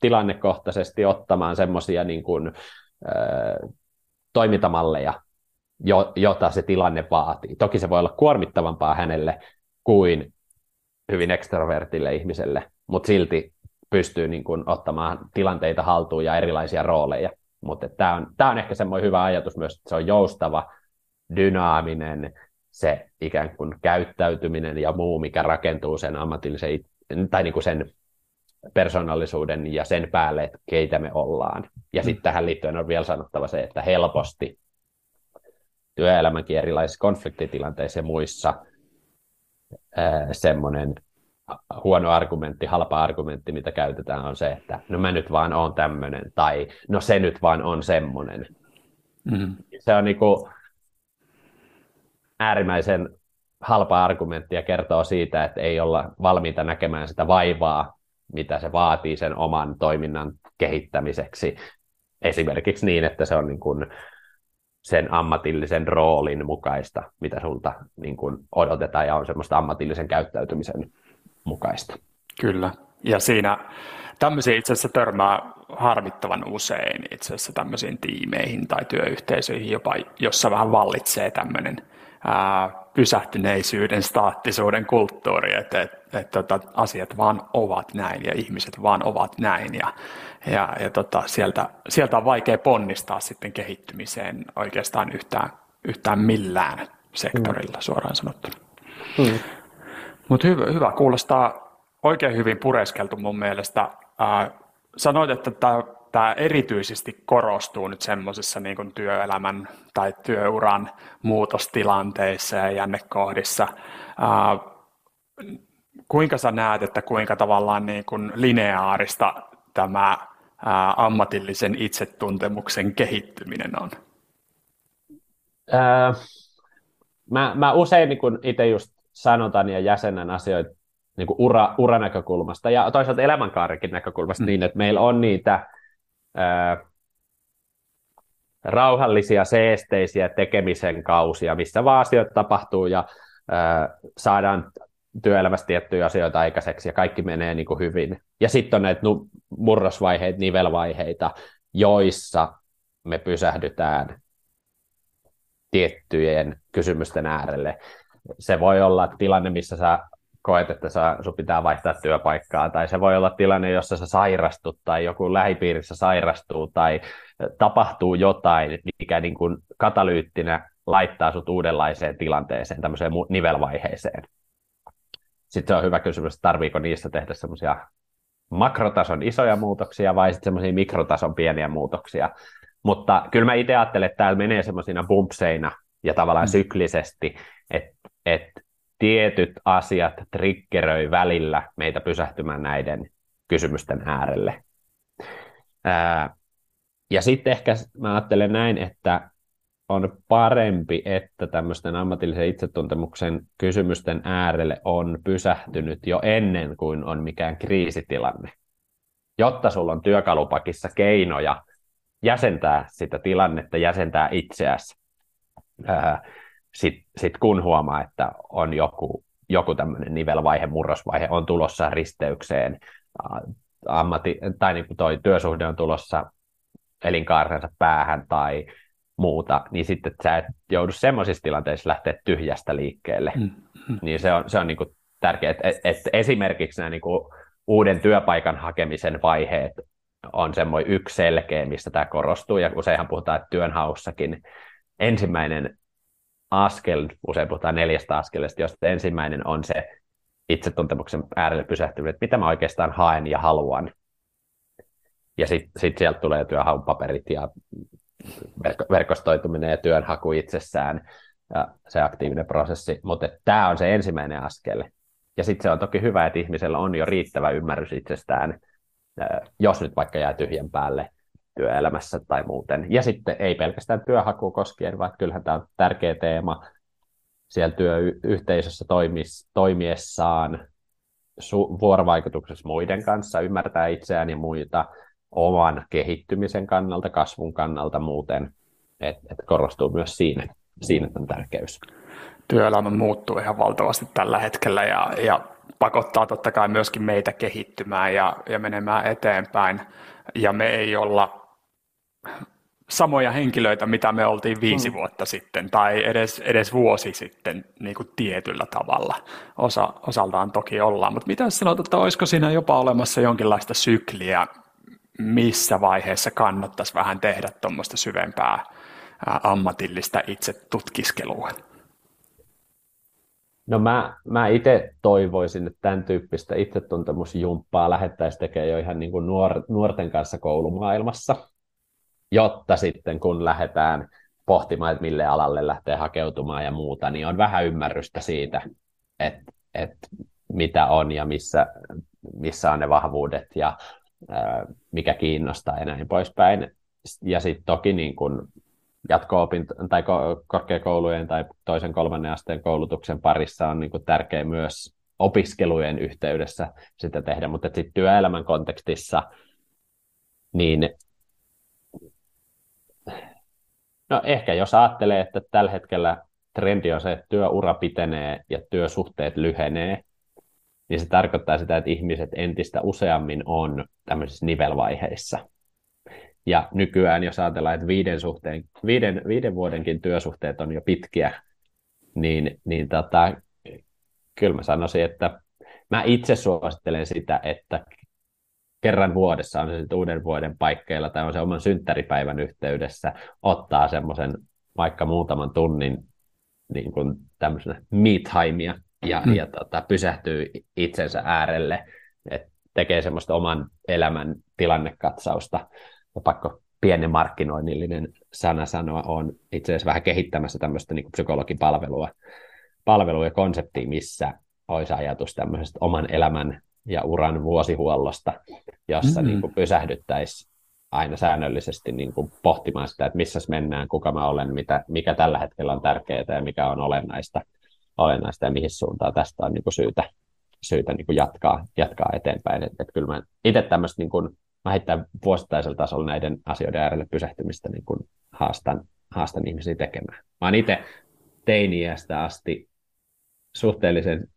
tilannekohtaisesti ottamaan semmoisia niin kuin, toimintamalleja, jo, jota se tilanne vaatii. Toki se voi olla kuormittavampaa hänelle kuin hyvin ekstrovertille ihmiselle, mutta silti pystyy niin kuin ottamaan tilanteita haltuun ja erilaisia rooleja. Mutta tämä on, tää on ehkä semmoinen hyvä ajatus myös, että se on joustava, dynaaminen, se ikään kuin käyttäytyminen ja muu, mikä rakentuu sen ammatillisen tai niin kuin sen persoonallisuuden ja sen päälle, että keitä me ollaan. Ja mm. sitten tähän liittyen on vielä sanottava se, että helposti työelämänkin erilaisissa konfliktitilanteissa ja muissa semmoinen huono argumentti, halpa argumentti, mitä käytetään, on se, että no mä nyt vaan oon tämmöinen, tai no se nyt vaan on semmoinen. Mm-hmm. Se on niinku äärimmäisen halpa argumentti ja kertoo siitä, että ei olla valmiita näkemään sitä vaivaa, mitä se vaatii sen oman toiminnan kehittämiseksi. Esimerkiksi niin, että se on niin kuin sen ammatillisen roolin mukaista, mitä sulta niin kuin odotetaan ja on semmoista ammatillisen käyttäytymisen mukaista. Kyllä, ja siinä tämmöisiä itse asiassa törmää harmittavan usein itse asiassa tämmöisiin tiimeihin tai työyhteisöihin jopa, jossa vähän vallitsee tämmöinen ää, pysähtyneisyyden, staattisuuden kulttuuri, että et, et, tota, asiat vaan ovat näin ja ihmiset vaan ovat näin ja, ja, ja tota, sieltä, sieltä on vaikea ponnistaa sitten kehittymiseen oikeastaan yhtään, yhtään millään sektorilla mm. suoraan sanottuna. Mm. Mutta hyvä, hyvä, kuulostaa oikein hyvin pureskeltu mun mielestä. Ää, sanoit, että tämä erityisesti korostuu nyt semmoisessa niin työelämän tai työuran muutostilanteissa ja jännekohdissa. Ää, kuinka sä näet, että kuinka tavallaan niin kuin lineaarista tämä ää, ammatillisen itsetuntemuksen kehittyminen on? Ää, mä, mä usein niin itse just sanotan ja jäsenen asioita niin kuin ura, uranäkökulmasta ja toisaalta elämänkaarikin näkökulmasta mm. niin, että meillä on niitä ää, rauhallisia, seesteisiä tekemisen kausia, missä vaan asioita tapahtuu ja ää, saadaan työelämässä tiettyjä asioita aikaiseksi ja kaikki menee niin kuin hyvin. Ja sitten on näitä murrosvaiheita, nivelvaiheita, joissa me pysähdytään tiettyjen kysymysten äärelle. Se voi olla tilanne, missä sä koet, että sun pitää vaihtaa työpaikkaa, tai se voi olla tilanne, jossa sä sairastut, tai joku lähipiirissä sairastuu, tai tapahtuu jotain, mikä niin kuin katalyyttinä laittaa sut uudenlaiseen tilanteeseen, tämmöiseen nivelvaiheeseen. Sitten se on hyvä kysymys, että tarviiko niistä tehdä semmoisia makrotason isoja muutoksia vai sitten semmoisia mikrotason pieniä muutoksia. Mutta kyllä mä itse ajattelen, että täällä menee semmoisina bumpseina ja tavallaan mm. syklisesti, että, että tietyt asiat triggeröi välillä meitä pysähtymään näiden kysymysten äärelle. Ää, ja sitten ehkä mä ajattelen näin, että on parempi, että tämmöisten ammatillisen itsetuntemuksen kysymysten äärelle on pysähtynyt jo ennen kuin on mikään kriisitilanne, jotta sulla on työkalupakissa keinoja jäsentää sitä tilannetta, jäsentää itseäsi, sitten sit kun huomaa, että on joku, joku tämmöinen nivelvaihe, murrosvaihe on tulossa risteykseen, ammatti, tai niin kuin toi työsuhde on tulossa elinkaarensa päähän tai muuta, niin sitten sä et joudu semmoisissa tilanteissa lähteä tyhjästä liikkeelle. Mm. Mm. Niin se on, se on niin kuin tärkeää, että et, et esimerkiksi nämä niin kuin uuden työpaikan hakemisen vaiheet on semmoinen yksi selkeä, mistä tämä korostuu, ja useinhan puhutaan, että työnhaussakin ensimmäinen askel, usein puhutaan neljästä askelesta, josta ensimmäinen on se itsetuntemuksen äärelle pysähtyminen, että mitä mä oikeastaan haen ja haluan. Ja sitten sit sieltä tulee työhaun paperit ja verkostoituminen ja työnhaku itsessään ja se aktiivinen prosessi, mutta tämä on se ensimmäinen askel. Ja sitten se on toki hyvä, että ihmisellä on jo riittävä ymmärrys itsestään, jos nyt vaikka jää tyhjän päälle työelämässä tai muuten. Ja sitten ei pelkästään työhaku koskien, vaan kyllähän tämä on tärkeä teema siellä työyhteisössä toimis, toimiessaan su- vuorovaikutuksessa muiden kanssa, ymmärtää itseään ja muita, oman kehittymisen kannalta, kasvun kannalta muuten, että et korostuu myös siinä, siinä tämän tärkeys. Työelämä muuttuu ihan valtavasti tällä hetkellä ja, ja pakottaa totta kai myöskin meitä kehittymään ja, ja menemään eteenpäin. Ja me ei olla samoja henkilöitä, mitä me oltiin viisi mm. vuotta sitten tai edes, edes vuosi sitten niin kuin tietyllä tavalla. Osa, osaltaan toki ollaan, mutta mitä sanot, että olisiko siinä jopa olemassa jonkinlaista sykliä, missä vaiheessa kannattaisi vähän tehdä tuommoista syvempää ammatillista itse tutkiskelua? No mä, mä itse toivoisin, että tämän tyyppistä itsetuntemusjumppaa lähettäisiin tekemään jo ihan niin kuin nuor, nuorten kanssa koulumaailmassa, jotta sitten kun lähdetään pohtimaan, että mille alalle lähtee hakeutumaan ja muuta, niin on vähän ymmärrystä siitä, että, että mitä on ja missä, missä on ne vahvuudet ja mikä kiinnostaa ja näin poispäin. Ja sitten toki niin kun jatko tai korkeakoulujen tai toisen kolmannen asteen koulutuksen parissa on niin tärkeä myös opiskelujen yhteydessä sitä tehdä, mutta sitten työelämän kontekstissa niin no ehkä jos ajattelee, että tällä hetkellä trendi on se, että työura pitenee ja työsuhteet lyhenee, niin se tarkoittaa sitä, että ihmiset entistä useammin on tämmöisissä nivelvaiheissa. Ja nykyään, jos ajatellaan, että viiden, suhteen, viiden, viiden vuodenkin työsuhteet on jo pitkiä, niin, niin tota, kyllä mä sanoisin, että mä itse suosittelen sitä, että kerran vuodessa on se sitten uuden vuoden paikkeilla tai on se oman synttäripäivän yhteydessä, ottaa semmoisen vaikka muutaman tunnin niin kuin tämmöisenä me-timea ja, mm. ja tota, pysähtyy itsensä äärelle, että tekee semmoista oman elämän tilannekatsausta. Ja pakko pieni markkinoinnillinen sana sanoa, on itse asiassa vähän kehittämässä tämmöistä niin psykologipalvelua palvelua ja konseptia, missä olisi ajatus tämmöisestä oman elämän ja uran vuosihuollosta, jossa mm. niin kuin pysähdyttäisiin aina säännöllisesti niin kuin pohtimaan sitä, että missä mennään, kuka mä olen, mitä, mikä tällä hetkellä on tärkeää ja mikä on olennaista olennaista ja mihin suuntaan tästä on niin kuin syytä, syytä niin kuin jatkaa, jatkaa eteenpäin. Et, et kyllä mä itse tämmöistä niin kuin, mä heittän vuosittaisella tasolla näiden asioiden äärelle pysähtymistä niin kuin haastan, haastan ihmisiä tekemään. Mä oon itse teiniästä asti suhteellisen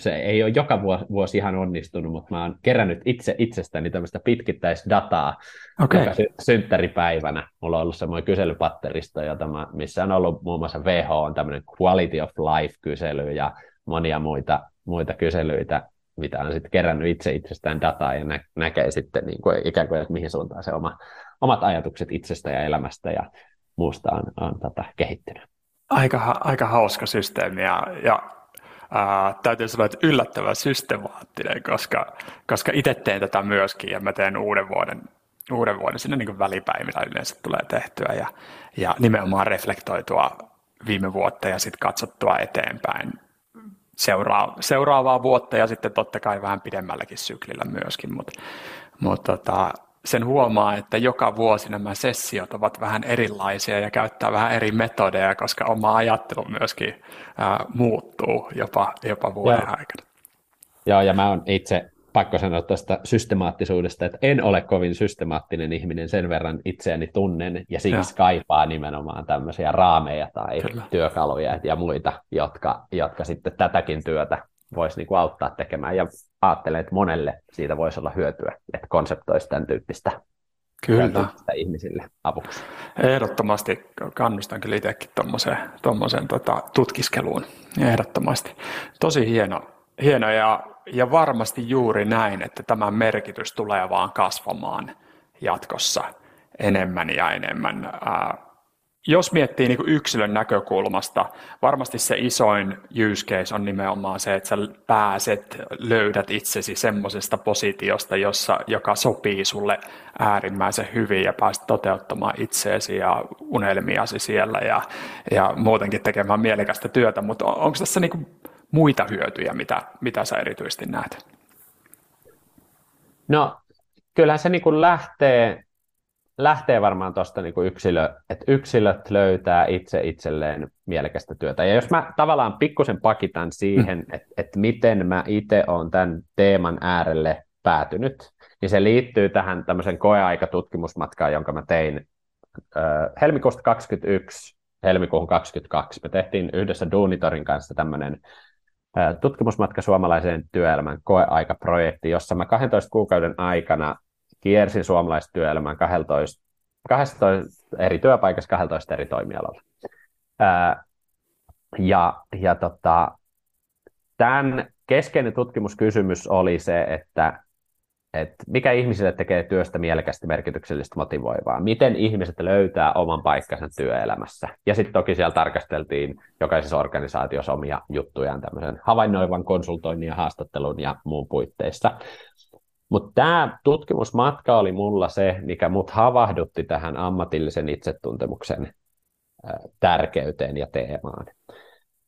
se ei ole joka vuosi, vuosi ihan onnistunut, mutta mä oon kerännyt itse itsestäni tämmöistä pitkittäisdataa, okay. joka sy- synttäripäivänä. Mulla on ollut semmoinen kyselypatteristo, jota missä on ollut muun muassa WHO on tämmöinen Quality of Life-kysely ja monia muita muita kyselyitä, mitä on sitten kerännyt itse itsestään dataa ja nä- näkee sitten niin kuin, ikään kuin, että mihin suuntaan se oma, omat ajatukset itsestä ja elämästä ja muusta on, on tota, kehittynyt. Aika, aika hauska systeemi ja, ja ää, täytyy sanoa, että yllättävän systemaattinen, koska, koska itse teen tätä myöskin ja mä teen uuden vuoden, uuden vuoden sinne niin välipäivinä yleensä tulee tehtyä ja, ja nimenomaan reflektoitua viime vuotta ja sitten katsottua eteenpäin seuraa, seuraavaa vuotta ja sitten totta kai vähän pidemmälläkin syklillä myöskin, mutta mut tota, sen huomaa, että joka vuosi nämä sessiot ovat vähän erilaisia ja käyttää vähän eri metodeja, koska oma ajattelu myöskin ää, muuttuu jopa, jopa vuoden Joo. aikana. Joo, ja mä oon itse pakko sanoa tuosta systemaattisuudesta, että en ole kovin systemaattinen ihminen, sen verran itseäni tunnen, ja siksi ja. kaipaa nimenomaan tämmöisiä raameja tai Kyllä. työkaluja ja muita, jotka, jotka sitten tätäkin työtä voisi niinku auttaa tekemään, ja ajattelen, että monelle siitä voisi olla hyötyä, että konseptoisi tämän tyyppistä Kyllä. ihmisille avuksi. Ehdottomasti kannustan kyllä itsekin tuommoiseen tota, tutkiskeluun. Ehdottomasti. Tosi hieno, hieno ja ja varmasti juuri näin, että tämä merkitys tulee vaan kasvamaan jatkossa enemmän ja enemmän. Jos miettii niin yksilön näkökulmasta, varmasti se isoin use case on nimenomaan se, että sä pääset, löydät itsesi semmoisesta positiosta, jossa, joka sopii sulle äärimmäisen hyvin ja pääset toteuttamaan itseesi ja unelmiasi siellä ja, ja muutenkin tekemään mielekästä työtä. Mutta onko tässä niin muita hyötyjä, mitä, mitä sä erityisesti näet? No, kyllähän se niin lähtee, lähtee varmaan tuosta niin yksilö, että yksilöt löytää itse itselleen mielekästä työtä. Ja jos mä tavallaan pikkusen pakitan siihen, mm. että, että miten mä itse olen tämän teeman äärelle päätynyt, niin se liittyy tähän tämmöisen koeaikatutkimusmatkaan, jonka mä tein äh, helmikuusta 21 helmikuuhun 22. Me tehtiin yhdessä Duunitorin kanssa tämmöinen tutkimusmatka suomalaiseen työelämän koeaikaprojekti, jossa mä 12 kuukauden aikana kiersin suomalaista työelämän 12, 12 eri työpaikassa 12 eri toimialalla. Ja, ja tota, tämän keskeinen tutkimuskysymys oli se, että että mikä ihmisille tekee työstä mielekästi merkityksellistä motivoivaa, miten ihmiset löytää oman paikkansa työelämässä. Ja sitten toki siellä tarkasteltiin jokaisessa organisaatiossa omia juttujaan tämmöisen havainnoivan konsultoinnin ja haastattelun ja muun puitteissa. Mutta tämä tutkimusmatka oli mulla se, mikä mut havahdutti tähän ammatillisen itsetuntemuksen tärkeyteen ja teemaan.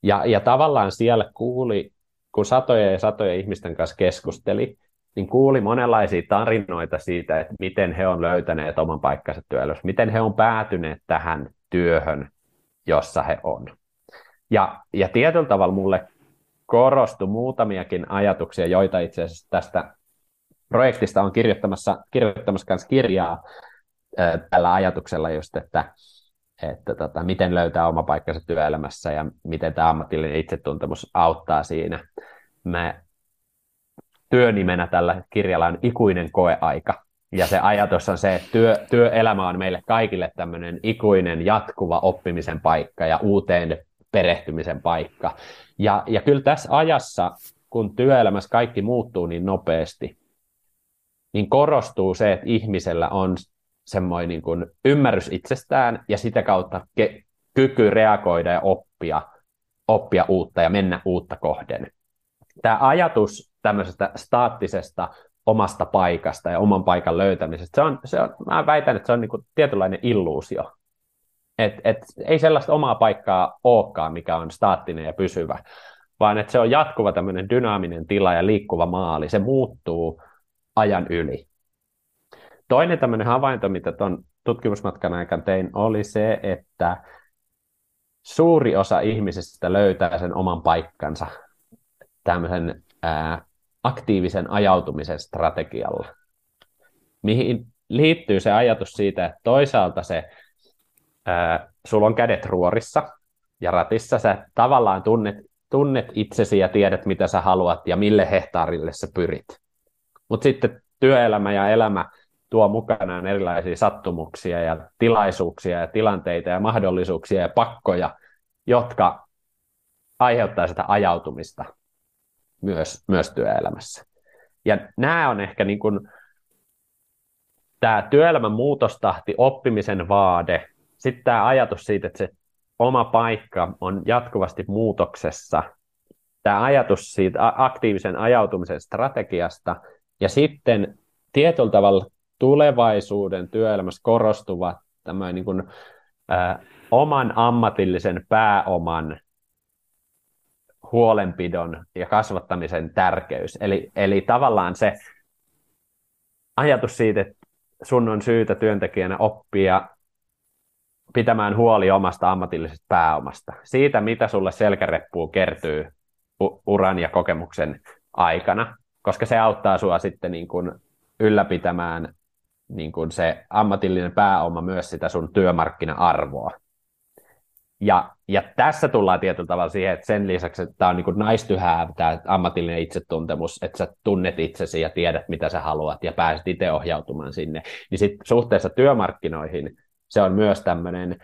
Ja, ja tavallaan siellä kuuli, kun satoja ja satoja ihmisten kanssa keskusteli, niin kuuli monenlaisia tarinoita siitä, että miten he on löytäneet oman paikkansa työelämässä, miten he on päätyneet tähän työhön, jossa he on. Ja, ja tietyllä tavalla mulle korostui muutamiakin ajatuksia, joita itse asiassa tästä projektista on kirjoittamassa, kirjoittamassa kanssa kirjaa ää, tällä ajatuksella just, että, että tota, miten löytää oma paikkansa työelämässä ja miten tämä ammatillinen itsetuntemus auttaa siinä. Mä työnimenä tällä kirjalla on ikuinen koeaika. Ja se ajatus on se, että työ, työelämä on meille kaikille tämmöinen ikuinen jatkuva oppimisen paikka ja uuteen perehtymisen paikka. Ja, ja kyllä tässä ajassa, kun työelämässä kaikki muuttuu niin nopeasti, niin korostuu se, että ihmisellä on semmoinen niin kuin ymmärrys itsestään ja sitä kautta ke- kyky reagoida ja oppia, oppia uutta ja mennä uutta kohden. Tämä ajatus tämmöisestä staattisesta omasta paikasta ja oman paikan löytämisestä. Se on, se on, mä väitän, että se on niin kuin tietynlainen illuusio. Et, et, ei sellaista omaa paikkaa olekaan, mikä on staattinen ja pysyvä, vaan että se on jatkuva tämmöinen dynaaminen tila ja liikkuva maali. Se muuttuu ajan yli. Toinen tämmöinen havainto, mitä tuon tutkimusmatkan aikana tein, oli se, että suuri osa ihmisistä löytää sen oman paikkansa tämmöisen ää, aktiivisen ajautumisen strategialla, mihin liittyy se ajatus siitä, että toisaalta se, ää, sulla on kädet ruorissa ja ratissa, sä tavallaan tunnet, tunnet itsesi ja tiedät, mitä sä haluat ja mille hehtaarille sä pyrit. Mutta sitten työelämä ja elämä tuo mukanaan erilaisia sattumuksia ja tilaisuuksia ja tilanteita ja mahdollisuuksia ja pakkoja, jotka aiheuttaa sitä ajautumista myös, myös työelämässä. Ja nämä on ehkä niin kuin, tämä työelämän muutostahti, oppimisen vaade, sitten tämä ajatus siitä, että se oma paikka on jatkuvasti muutoksessa, tämä ajatus siitä aktiivisen ajautumisen strategiasta, ja sitten tietyllä tavalla tulevaisuuden työelämässä korostuva tämä niin kuin, ä, oman ammatillisen pääoman huolenpidon ja kasvattamisen tärkeys. Eli, eli tavallaan se ajatus siitä, että sun on syytä työntekijänä oppia pitämään huoli omasta ammatillisesta pääomasta. Siitä, mitä sulle selkäreppuun kertyy uran ja kokemuksen aikana, koska se auttaa sua sitten niin kuin ylläpitämään niin kuin se ammatillinen pääoma myös sitä sun työmarkkina-arvoa. Ja, ja tässä tullaan tietyllä tavalla siihen, että sen lisäksi, että tämä on niin kuin nice to have, tämä ammatillinen itsetuntemus, että sä tunnet itsesi ja tiedät, mitä sä haluat ja pääset itse ohjautumaan sinne, niin sit suhteessa työmarkkinoihin se on myös tämmöinen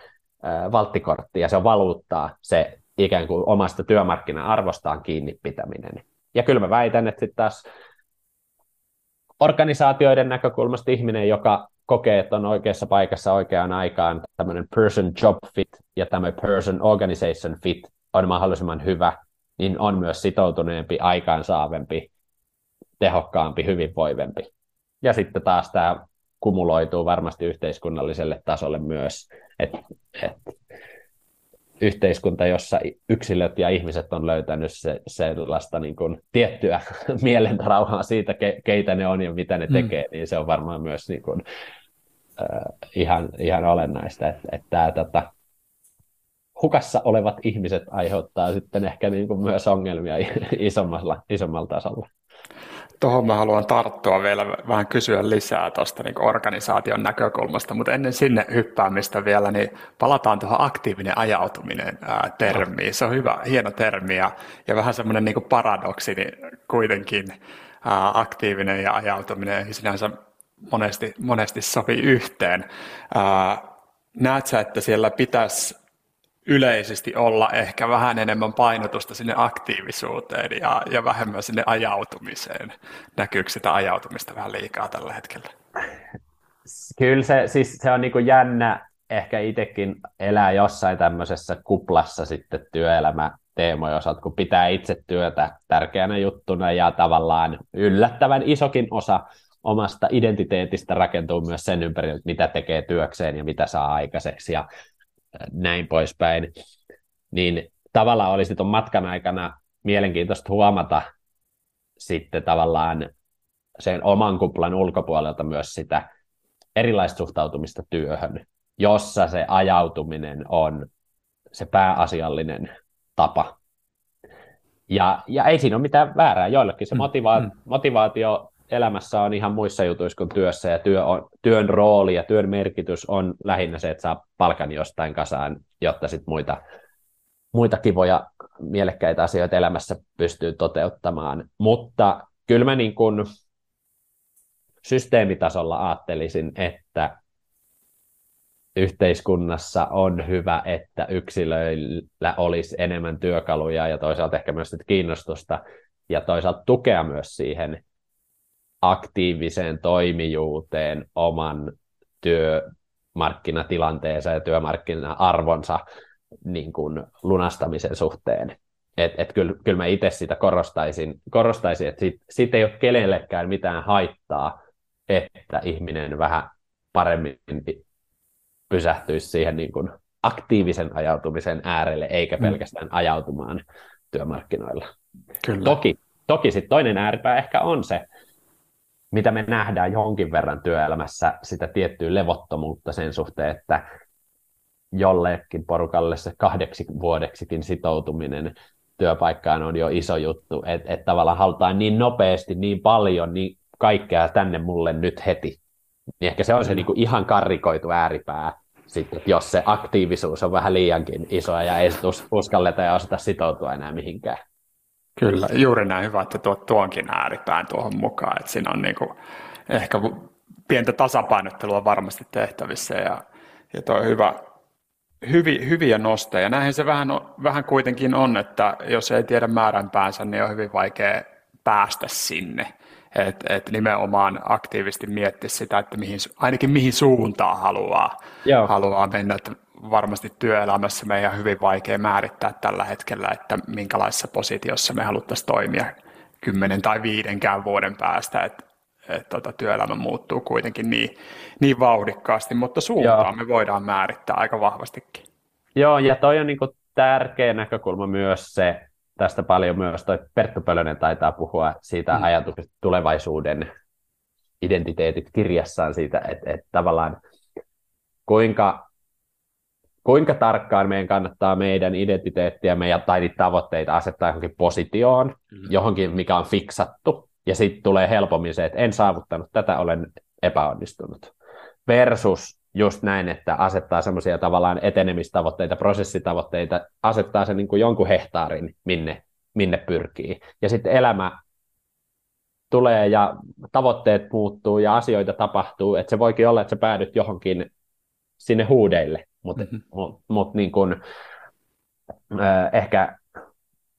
äh, valttikortti ja se valuuttaa se ikään kuin omasta työmarkkina-arvostaan kiinni pitäminen. Ja kyllä mä väitän, että sitten taas organisaatioiden näkökulmasta ihminen, joka kokee, että on oikeassa paikassa oikeaan aikaan, tämmöinen person job fit ja tämmöinen person organization fit on mahdollisimman hyvä, niin on myös sitoutuneempi, aikaansaavempi, tehokkaampi, hyvinvoivempi. Ja sitten taas tämä kumuloituu varmasti yhteiskunnalliselle tasolle myös, että et, yhteiskunta, jossa yksilöt ja ihmiset on löytänyt se, sellaista niin kuin tiettyä (laughs) mielenrauhaa siitä, ke, keitä ne on ja mitä ne mm. tekee, mm. niin se on varmaan myös niin kuin, äh, ihan, ihan olennaista, että, että tämä, tota, hukassa olevat ihmiset aiheuttaa sitten ehkä niin kuin myös ongelmia (laughs) isommalla, isommalla tasolla tuohon mä haluan tarttua vielä vähän kysyä lisää tuosta niin organisaation näkökulmasta, mutta ennen sinne hyppäämistä vielä, niin palataan tuohon aktiivinen ajautuminen ää, termiin. Se on hyvä, hieno termi ja, ja vähän semmoinen niin paradoksi niin kuitenkin ää, aktiivinen ja ajautuminen sinänsä monesti, monesti sopii yhteen. Ää, näet sä, että siellä pitäisi yleisesti olla ehkä vähän enemmän painotusta sinne aktiivisuuteen ja, ja vähemmän sinne ajautumiseen. Näkyykö sitä ajautumista vähän liikaa tällä hetkellä? Kyllä se, siis se on niin jännä ehkä itsekin elää jossain tämmöisessä kuplassa sitten työelämä teemoja osalta, kun pitää itse työtä tärkeänä juttuna ja tavallaan yllättävän isokin osa omasta identiteetistä rakentuu myös sen ympärillä, mitä tekee työkseen ja mitä saa aikaiseksi. Ja näin poispäin, niin tavallaan olisi tuon matkan aikana mielenkiintoista huomata sitten tavallaan sen oman kuplan ulkopuolelta myös sitä erilaista suhtautumista työhön, jossa se ajautuminen on se pääasiallinen tapa. Ja, ja ei siinä ole mitään väärää. Joillekin se motiva- mm. motivaatio elämässä on ihan muissa jutuissa kuin työssä, ja työ on, työn rooli ja työn merkitys on lähinnä se, että saa palkan jostain kasaan, jotta sit muita, muita kivoja, mielekkäitä asioita elämässä pystyy toteuttamaan. Mutta kyllä mä niin kuin systeemitasolla ajattelisin, että yhteiskunnassa on hyvä, että yksilöillä olisi enemmän työkaluja ja toisaalta ehkä myös kiinnostusta ja toisaalta tukea myös siihen aktiiviseen toimijuuteen oman työmarkkinatilanteensa ja työmarkkina-arvonsa niin kuin lunastamisen suhteen. Et, et kyllä, kyllä mä itse sitä korostaisin, korostaisin että siitä, siitä ei ole kenellekään mitään haittaa, että ihminen vähän paremmin pysähtyisi siihen niin kuin aktiivisen ajautumisen äärelle, eikä mm. pelkästään ajautumaan työmarkkinoilla. Kyllä. Toki, toki sitten toinen ääripää ehkä on se, mitä me nähdään jonkin verran työelämässä, sitä tiettyä levottomuutta sen suhteen, että jollekin porukalle se kahdeksi vuodeksikin sitoutuminen työpaikkaan on jo iso juttu, että et tavallaan halutaan niin nopeasti, niin paljon, niin kaikkea tänne mulle nyt heti. Niin ehkä se on se niin kuin ihan karrikoitu ääripää, sitten, jos se aktiivisuus on vähän liiankin isoa ja ei uskalleta ja osata sitoutua enää mihinkään. Kyllä, juuri näin hyvä, että tuot tuonkin ääripään tuohon mukaan, että siinä on niin kuin ehkä pientä tasapainottelua varmasti tehtävissä ja, ja tuo hyvä, hyvi, hyviä nosteja. Näinhän se vähän, vähän kuitenkin on, että jos ei tiedä määränpäänsä, niin on hyvin vaikea päästä sinne. Että et nimenomaan aktiivisesti miettiä sitä, että mihin, ainakin mihin suuntaan haluaa, haluaa mennä. Että varmasti työelämässä meidän on hyvin vaikea määrittää tällä hetkellä, että minkälaisessa positiossa me haluttaisiin toimia kymmenen tai viidenkään vuoden päästä. Että et, tota, työelämä muuttuu kuitenkin niin, niin vauhdikkaasti, mutta suuntaan Joo. me voidaan määrittää aika vahvastikin. Joo, ja toi on niin kuin tärkeä näkökulma myös se, tästä paljon myös toi Perttu Pölönen taitaa puhua siitä mm. ajatuksesta tulevaisuuden identiteetit kirjassaan siitä, että, että tavallaan kuinka, kuinka tarkkaan meidän kannattaa meidän identiteettiä meidän, tai niitä tavoitteita asettaa johonkin positioon, johonkin mikä on fiksattu, ja sitten tulee helpommin se, että en saavuttanut tätä, olen epäonnistunut. Versus just näin, että asettaa semmoisia tavallaan etenemistavoitteita, prosessitavoitteita, asettaa sen niin kuin jonkun hehtaarin, minne, minne pyrkii. Ja sitten elämä tulee ja tavoitteet muuttuu ja asioita tapahtuu, että se voikin olla, että sä päädyt johonkin sinne huudeille, mutta mm-hmm. mut, mut niin kun, äh, ehkä,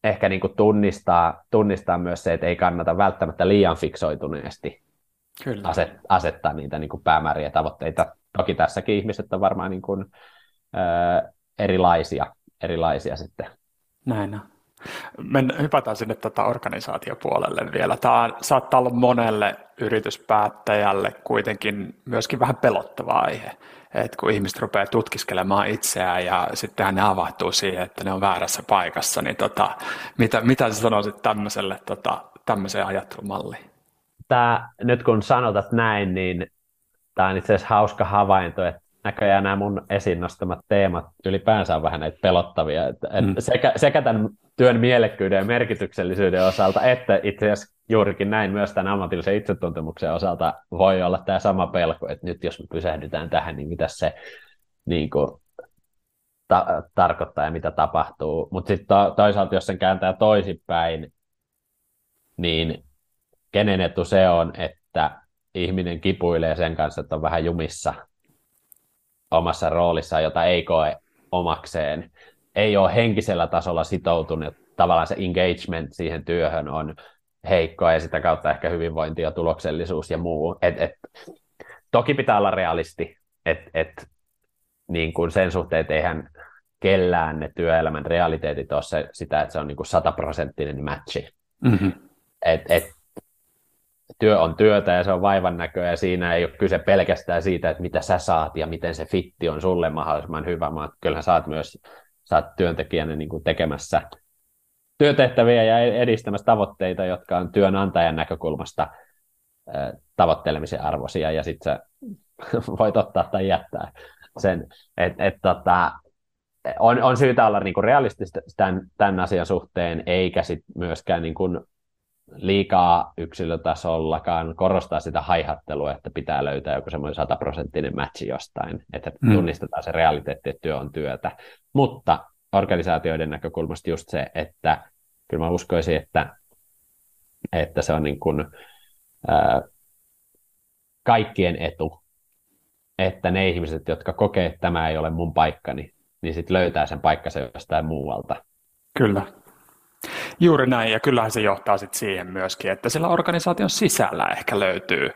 ehkä niin kuin tunnistaa, tunnistaa myös se, että ei kannata välttämättä liian fiksoituneesti Kyllä. Aset, asettaa niitä niin kuin päämääriä tavoitteita Toki tässäkin ihmiset on varmaan niin kuin, ö, erilaisia, erilaisia sitten. Näin on. Me hypätään sinne tätä tota organisaatiopuolelle vielä. Tämä saattaa olla monelle yrityspäättäjälle kuitenkin myöskin vähän pelottava aihe. Että kun ihmiset rupeaa tutkiskelemaan itseään ja sitten ne avahtuu siihen, että ne on väärässä paikassa, niin tota, mitä, mitä sä sanoisit tämmöiselle, tota, tämmöiseen ajattelumalliin? Tämä, nyt kun sanotat näin, niin tämä on itse asiassa hauska havainto, että näköjään nämä mun esiin nostamat teemat ylipäänsä on vähän näitä pelottavia. Että, mm. sekä, sekä tämän työn mielekkyyden ja merkityksellisyyden osalta, että itse asiassa juurikin näin myös tämän ammatillisen itsetuntemuksen osalta voi olla tämä sama pelko, että nyt jos me pysähdytään tähän, niin mitä se niin kuin, ta- tarkoittaa ja mitä tapahtuu. Mutta sitten to- toisaalta, jos sen kääntää toisinpäin, niin kenen etu se on, että ihminen kipuilee sen kanssa, että on vähän jumissa omassa roolissaan, jota ei koe omakseen, ei ole henkisellä tasolla sitoutunut, tavallaan se engagement siihen työhön on heikkoa ja sitä kautta ehkä hyvinvointi ja tuloksellisuus ja muu. Et, et, toki pitää olla realisti, että et, niin kuin sen suhteen, että eihän kellään ne työelämän realiteetit ole se, sitä, että se on niin kuin sataprosenttinen matchi. Mm-hmm. Et, et, työ on työtä ja se on vaivan näköä ja siinä ei ole kyse pelkästään siitä, että mitä sä saat ja miten se fitti on sulle mahdollisimman hyvä, vaan kyllähän saat myös saat työntekijänä niin kuin tekemässä työtehtäviä ja edistämässä tavoitteita, jotka on työnantajan näkökulmasta tavoittelemisen arvoisia ja sitten sä (laughs) voit ottaa tai jättää sen, että et, tota, on, on syytä olla niinku realistista tämän, tämän asian suhteen, eikä sit myöskään niinku liikaa yksilötasollakaan korostaa sitä haihattelua, että pitää löytää joku semmoinen sataprosenttinen matchi jostain, että mm. tunnistetaan se realiteetti, että työ on työtä. Mutta organisaatioiden näkökulmasta just se, että kyllä mä uskoisin, että, että se on niin kuin, ää, kaikkien etu, että ne ihmiset, jotka kokee, että tämä ei ole mun paikkani, niin sitten löytää sen paikkansa jostain muualta. Kyllä. Juuri näin, ja kyllähän se johtaa sit siihen myöskin, että sillä organisaation sisällä ehkä löytyy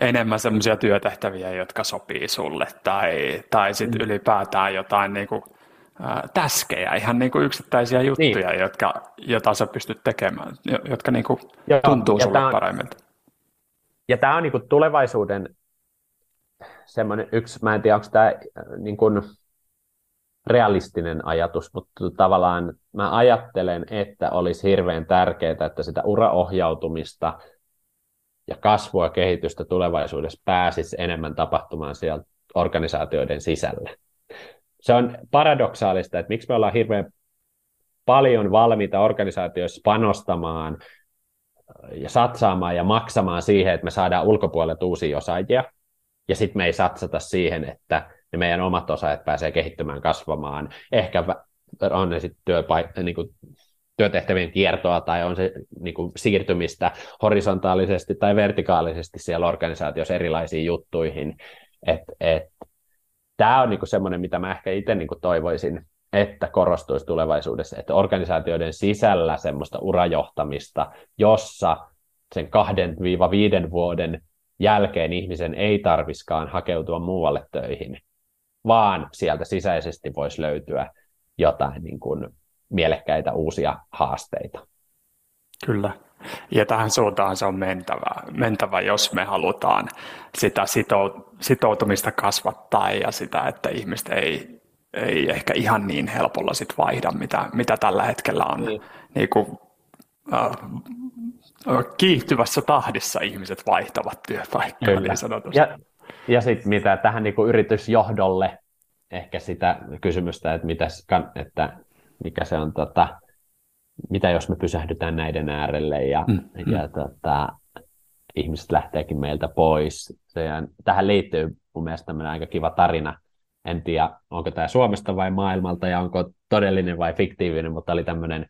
enemmän sellaisia työtehtäviä, jotka sopii sulle, tai, tai sitten mm. ylipäätään jotain niin kuin, ä, täskejä, ihan niin kuin yksittäisiä juttuja, niin. jotka, joita sä pystyt tekemään, jotka niin kuin Joo, tuntuu sulle on, paremmilta. Ja tämä on niin kuin tulevaisuuden semmoinen yksi, mä en tiedä, onko tämä niin kuin, realistinen ajatus, mutta tavallaan mä ajattelen, että olisi hirveän tärkeää, että sitä uraohjautumista ja kasvua ja kehitystä tulevaisuudessa pääsisi enemmän tapahtumaan siellä organisaatioiden sisällä. Se on paradoksaalista, että miksi me ollaan hirveän paljon valmiita organisaatioissa panostamaan ja satsaamaan ja maksamaan siihen, että me saadaan ulkopuolelta uusia osaajia, ja sitten me ei satsata siihen, että ne meidän omat osaajat pääsee kehittymään, kasvamaan. Ehkä on ne sitten työpaik- niin kuin työtehtävien kiertoa tai on se niin kuin siirtymistä horisontaalisesti tai vertikaalisesti siellä organisaatiossa erilaisiin juttuihin. Et, et, tämä on niin kuin semmoinen, mitä mä ehkä itse niin kuin toivoisin, että korostuisi tulevaisuudessa, että organisaatioiden sisällä semmoista urajohtamista, jossa sen kahden viiva viiden vuoden jälkeen ihmisen ei tarviskaan hakeutua muualle töihin, vaan sieltä sisäisesti voisi löytyä jotain niin kuin mielekkäitä uusia haasteita. Kyllä. Ja tähän suuntaan se on mentävä, mentävä jos me halutaan sitä sitoutumista kasvattaa ja sitä, että ihmiset ei, ei ehkä ihan niin helpolla sit vaihda, mitä, mitä tällä hetkellä on niin. Niin kuin, äh, kiihtyvässä tahdissa ihmiset vaihtavat työpaikkaa Kyllä. niin sanotusti. Ja, ja sitten mitä tähän niin kuin yritysjohdolle, ehkä sitä kysymystä, että, mitäs, että mikä se on, tota, mitä jos me pysähdytään näiden äärelle ja, mm, mm. ja tota, ihmiset lähteekin meiltä pois. Se, tähän liittyy mun mielestä tämmöinen aika kiva tarina. En tiedä, onko tämä Suomesta vai maailmalta ja onko todellinen vai fiktiivinen, mutta oli tämmöinen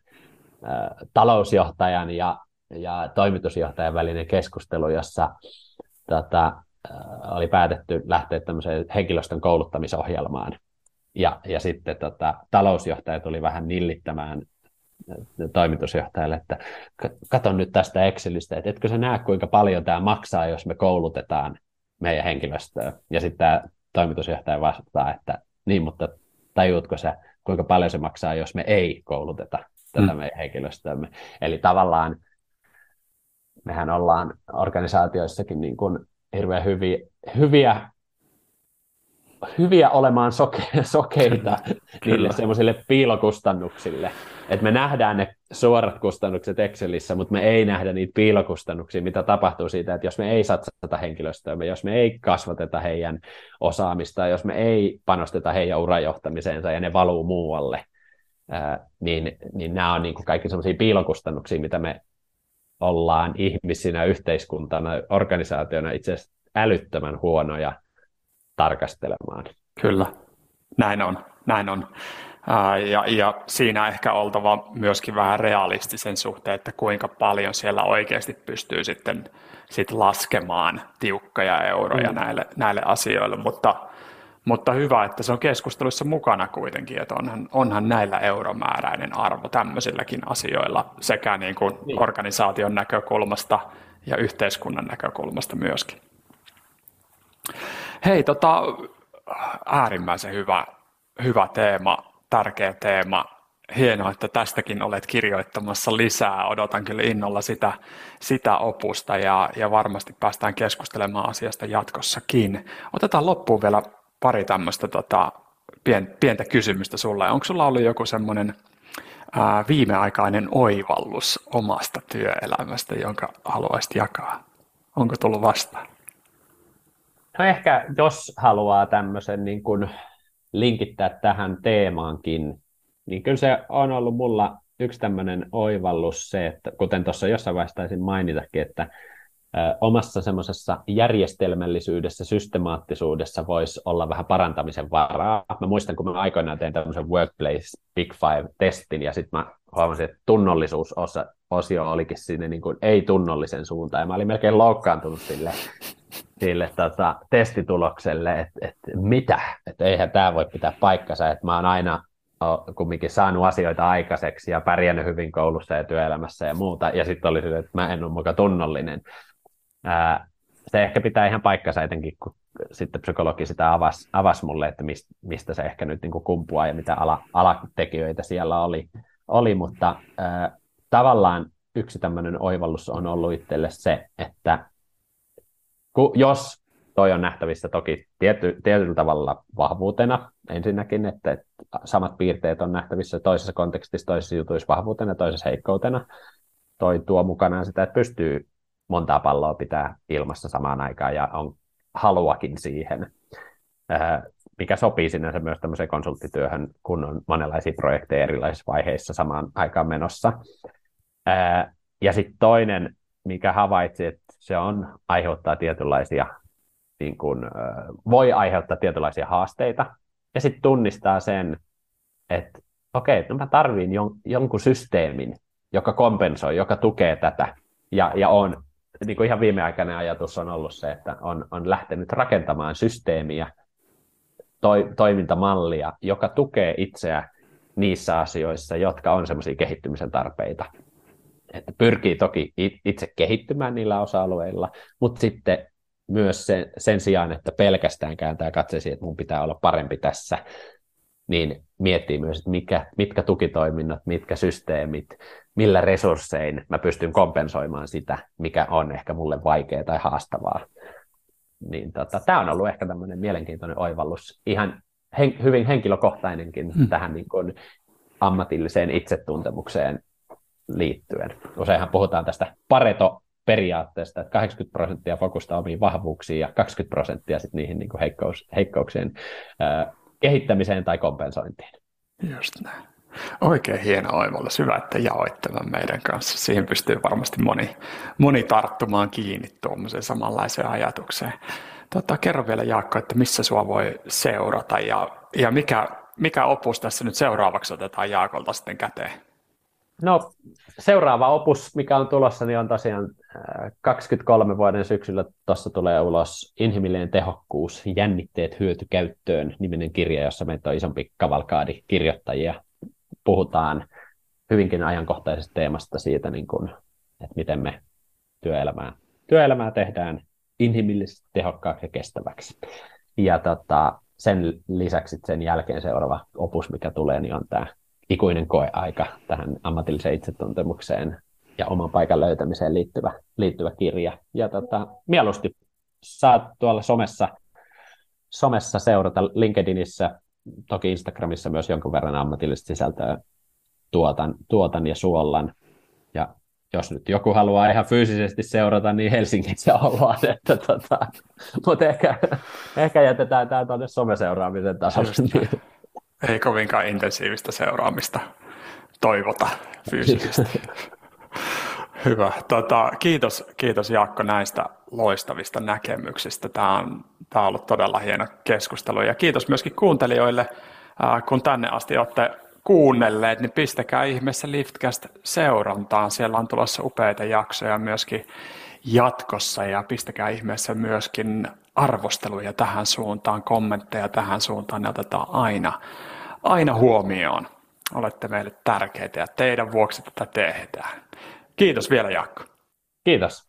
äh, talousjohtajan ja, ja toimitusjohtajan välinen keskustelu, jossa tota, oli päätetty lähteä tämmöiseen henkilöstön kouluttamisohjelmaan. Ja, ja sitten tota, talousjohtaja tuli vähän nillittämään toimitusjohtajalle, että katon nyt tästä Excelistä, että etkö sä näe, kuinka paljon tämä maksaa, jos me koulutetaan meidän henkilöstöä. Ja sitten tämä toimitusjohtaja vastaa, että niin, mutta tajuutko sä, kuinka paljon se maksaa, jos me ei kouluteta tätä mm. meidän henkilöstöämme. Eli tavallaan mehän ollaan organisaatioissakin niin kuin hirveän hyviä, hyviä hyviä olemaan soke- (laughs) sokeita Kyllä. niille semmoisille piilokustannuksille. Että me nähdään ne suorat kustannukset Excelissä, mutta me ei nähdä niitä piilokustannuksia, mitä tapahtuu siitä, että jos me ei satsata henkilöstöä, jos me ei kasvateta heidän osaamista, jos me ei panosteta heidän urajohtamiseensa ja ne valuu muualle, ää, niin, niin nämä on niin kuin kaikki semmoisia piilokustannuksia, mitä me ollaan ihmisinä, yhteiskuntana, organisaationa itse asiassa älyttömän huonoja tarkastelemaan. Kyllä, näin on. Näin on. Ja, ja siinä ehkä oltava myöskin vähän realistisen suhteen, että kuinka paljon siellä oikeasti pystyy sitten sit laskemaan tiukkoja euroja mm. näille, näille asioille, mutta, mutta hyvä, että se on keskustelussa mukana kuitenkin, että onhan, onhan näillä euromääräinen arvo tämmöisilläkin asioilla sekä niin kuin niin. organisaation näkökulmasta ja yhteiskunnan näkökulmasta myöskin. Hei, tota, äärimmäisen hyvä, hyvä teema, tärkeä teema. Hienoa, että tästäkin olet kirjoittamassa lisää. Odotan kyllä innolla sitä, sitä opusta ja, ja varmasti päästään keskustelemaan asiasta jatkossakin. Otetaan loppuun vielä pari tämmöistä tota, pien, pientä kysymystä sulla. Onko sulla ollut joku semmoinen viimeaikainen oivallus omasta työelämästä, jonka haluaisit jakaa? Onko tullut vastaan? No ehkä jos haluaa tämmöisen niin kuin linkittää tähän teemaankin, niin kyllä se on ollut mulla yksi tämmöinen oivallus se, että kuten tuossa jossain vaiheessa taisin mainitakin, että omassa semmoisessa järjestelmällisyydessä, systemaattisuudessa voisi olla vähän parantamisen varaa. Mä muistan, kun mä aikoinaan tein tämmöisen Workplace Big Five-testin, ja sitten mä huomasin, että tunnollisuusosio olikin sinne niin kuin ei-tunnollisen suuntaan, ja mä olin melkein loukkaantunut sille, sille tota, testitulokselle, että, että mitä, että eihän tämä voi pitää paikkansa, että mä oon aina kumminkin saanut asioita aikaiseksi ja pärjännyt hyvin koulussa ja työelämässä ja muuta, ja sitten oli se, että mä en ole muka tunnollinen. Se ehkä pitää ihan paikkansa etenkin, kun sitten psykologi sitä avasi, avasi mulle, että mistä, se ehkä nyt niin kuin kumpuaa ja mitä ala, alatekijöitä siellä oli, oli mutta ää, tavallaan yksi tämmöinen oivallus on ollut itselle se, että kun, jos toi on nähtävissä toki tiety, tietyllä tavalla vahvuutena ensinnäkin, että, että samat piirteet on nähtävissä toisessa kontekstissa, toisessa jutuissa vahvuutena toisessa heikkoutena. Toi tuo mukanaan sitä, että pystyy montaa palloa pitää ilmassa samaan aikaan ja on haluakin siihen, mikä sopii sinänsä myös tämmöiseen konsulttityöhön, kun on monenlaisia projekteja erilaisissa vaiheissa samaan aikaan menossa. Ja sitten toinen, mikä havaitsi, että se on aiheuttaa tietynlaisia, niin kuin, voi aiheuttaa tietynlaisia haasteita, ja sitten tunnistaa sen, että okei, no mä tarviin jon, jonkun systeemin, joka kompensoi, joka tukee tätä, ja, ja on, niin kuin ihan viimeaikainen ajatus on ollut se, että on, on lähtenyt rakentamaan systeemiä, toi, toimintamallia, joka tukee itseä niissä asioissa, jotka on semmoisia kehittymisen tarpeita. Että pyrkii toki itse kehittymään niillä osa-alueilla, mutta sitten myös sen, sen sijaan, että pelkästään kääntää katseesi, että mun pitää olla parempi tässä, niin miettii myös, että mikä, mitkä tukitoiminnot, mitkä systeemit, millä resurssein mä pystyn kompensoimaan sitä, mikä on ehkä mulle vaikeaa tai haastavaa. Niin tota, tämä on ollut ehkä tämmöinen mielenkiintoinen oivallus, ihan hen, hyvin henkilökohtainenkin hmm. tähän niin kuin ammatilliseen itsetuntemukseen liittyen. Useinhan puhutaan tästä Pareto periaatteesta, että 80 prosenttia fokusta omiin vahvuuksiin ja 20 prosenttia sitten niihin niin kuin heikkous, heikkouksien ää, kehittämiseen tai kompensointiin. Just näin. Oikein hieno oivallus. Hyvä, että jaoit tämän meidän kanssa. Siihen pystyy varmasti moni, moni tarttumaan kiinni tuommoiseen samanlaiseen ajatukseen. Tota, kerro vielä Jaakko, että missä sua voi seurata ja, ja mikä, mikä opus tässä nyt seuraavaksi otetaan Jaakolta sitten käteen? No seuraava opus, mikä on tulossa, niin on tosiaan 23 äh, vuoden syksyllä tuossa tulee ulos Inhimillinen tehokkuus, jännitteet hyötykäyttöön niminen kirja, jossa meitä on isompi kavalkaadi kirjoittajia. Puhutaan hyvinkin ajankohtaisesta teemasta siitä, niin kuin, että miten me työelämää, työelämää tehdään inhimillisesti tehokkaaksi ja kestäväksi. Ja tota, sen lisäksi sen jälkeen seuraava opus, mikä tulee, niin on tämä ikuinen koeaika tähän ammatilliseen itsetuntemukseen ja oman paikan löytämiseen liittyvä, liittyvä kirja. Ja tota, mieluusti saat tuolla somessa, somessa seurata LinkedInissä, toki Instagramissa myös jonkun verran ammatillista sisältöä tuotan, tuotan ja suollan. Ja jos nyt joku haluaa ihan fyysisesti seurata, niin Helsingissä ollaan. (laughs) Että tota, mutta ehkä, ehkä jätetään tämä tuonne someseuraamisen tasolle. Ei kovinkaan intensiivistä seuraamista toivota fyysisesti. (laughs) Hyvä. Tota, kiitos, kiitos Jaakko näistä loistavista näkemyksistä. Tämä on, tämä on ollut todella hieno keskustelu ja kiitos myöskin kuuntelijoille, kun tänne asti olette kuunnelleet, niin pistäkää ihmeessä Liftcast seurantaan. Siellä on tulossa upeita jaksoja myöskin jatkossa ja pistäkää ihmeessä myöskin arvosteluja tähän suuntaan, kommentteja tähän suuntaan, ne otetaan aina, aina huomioon. Olette meille tärkeitä ja teidän vuoksi tätä tehdään. Kiitos vielä Jaakko. Kiitos.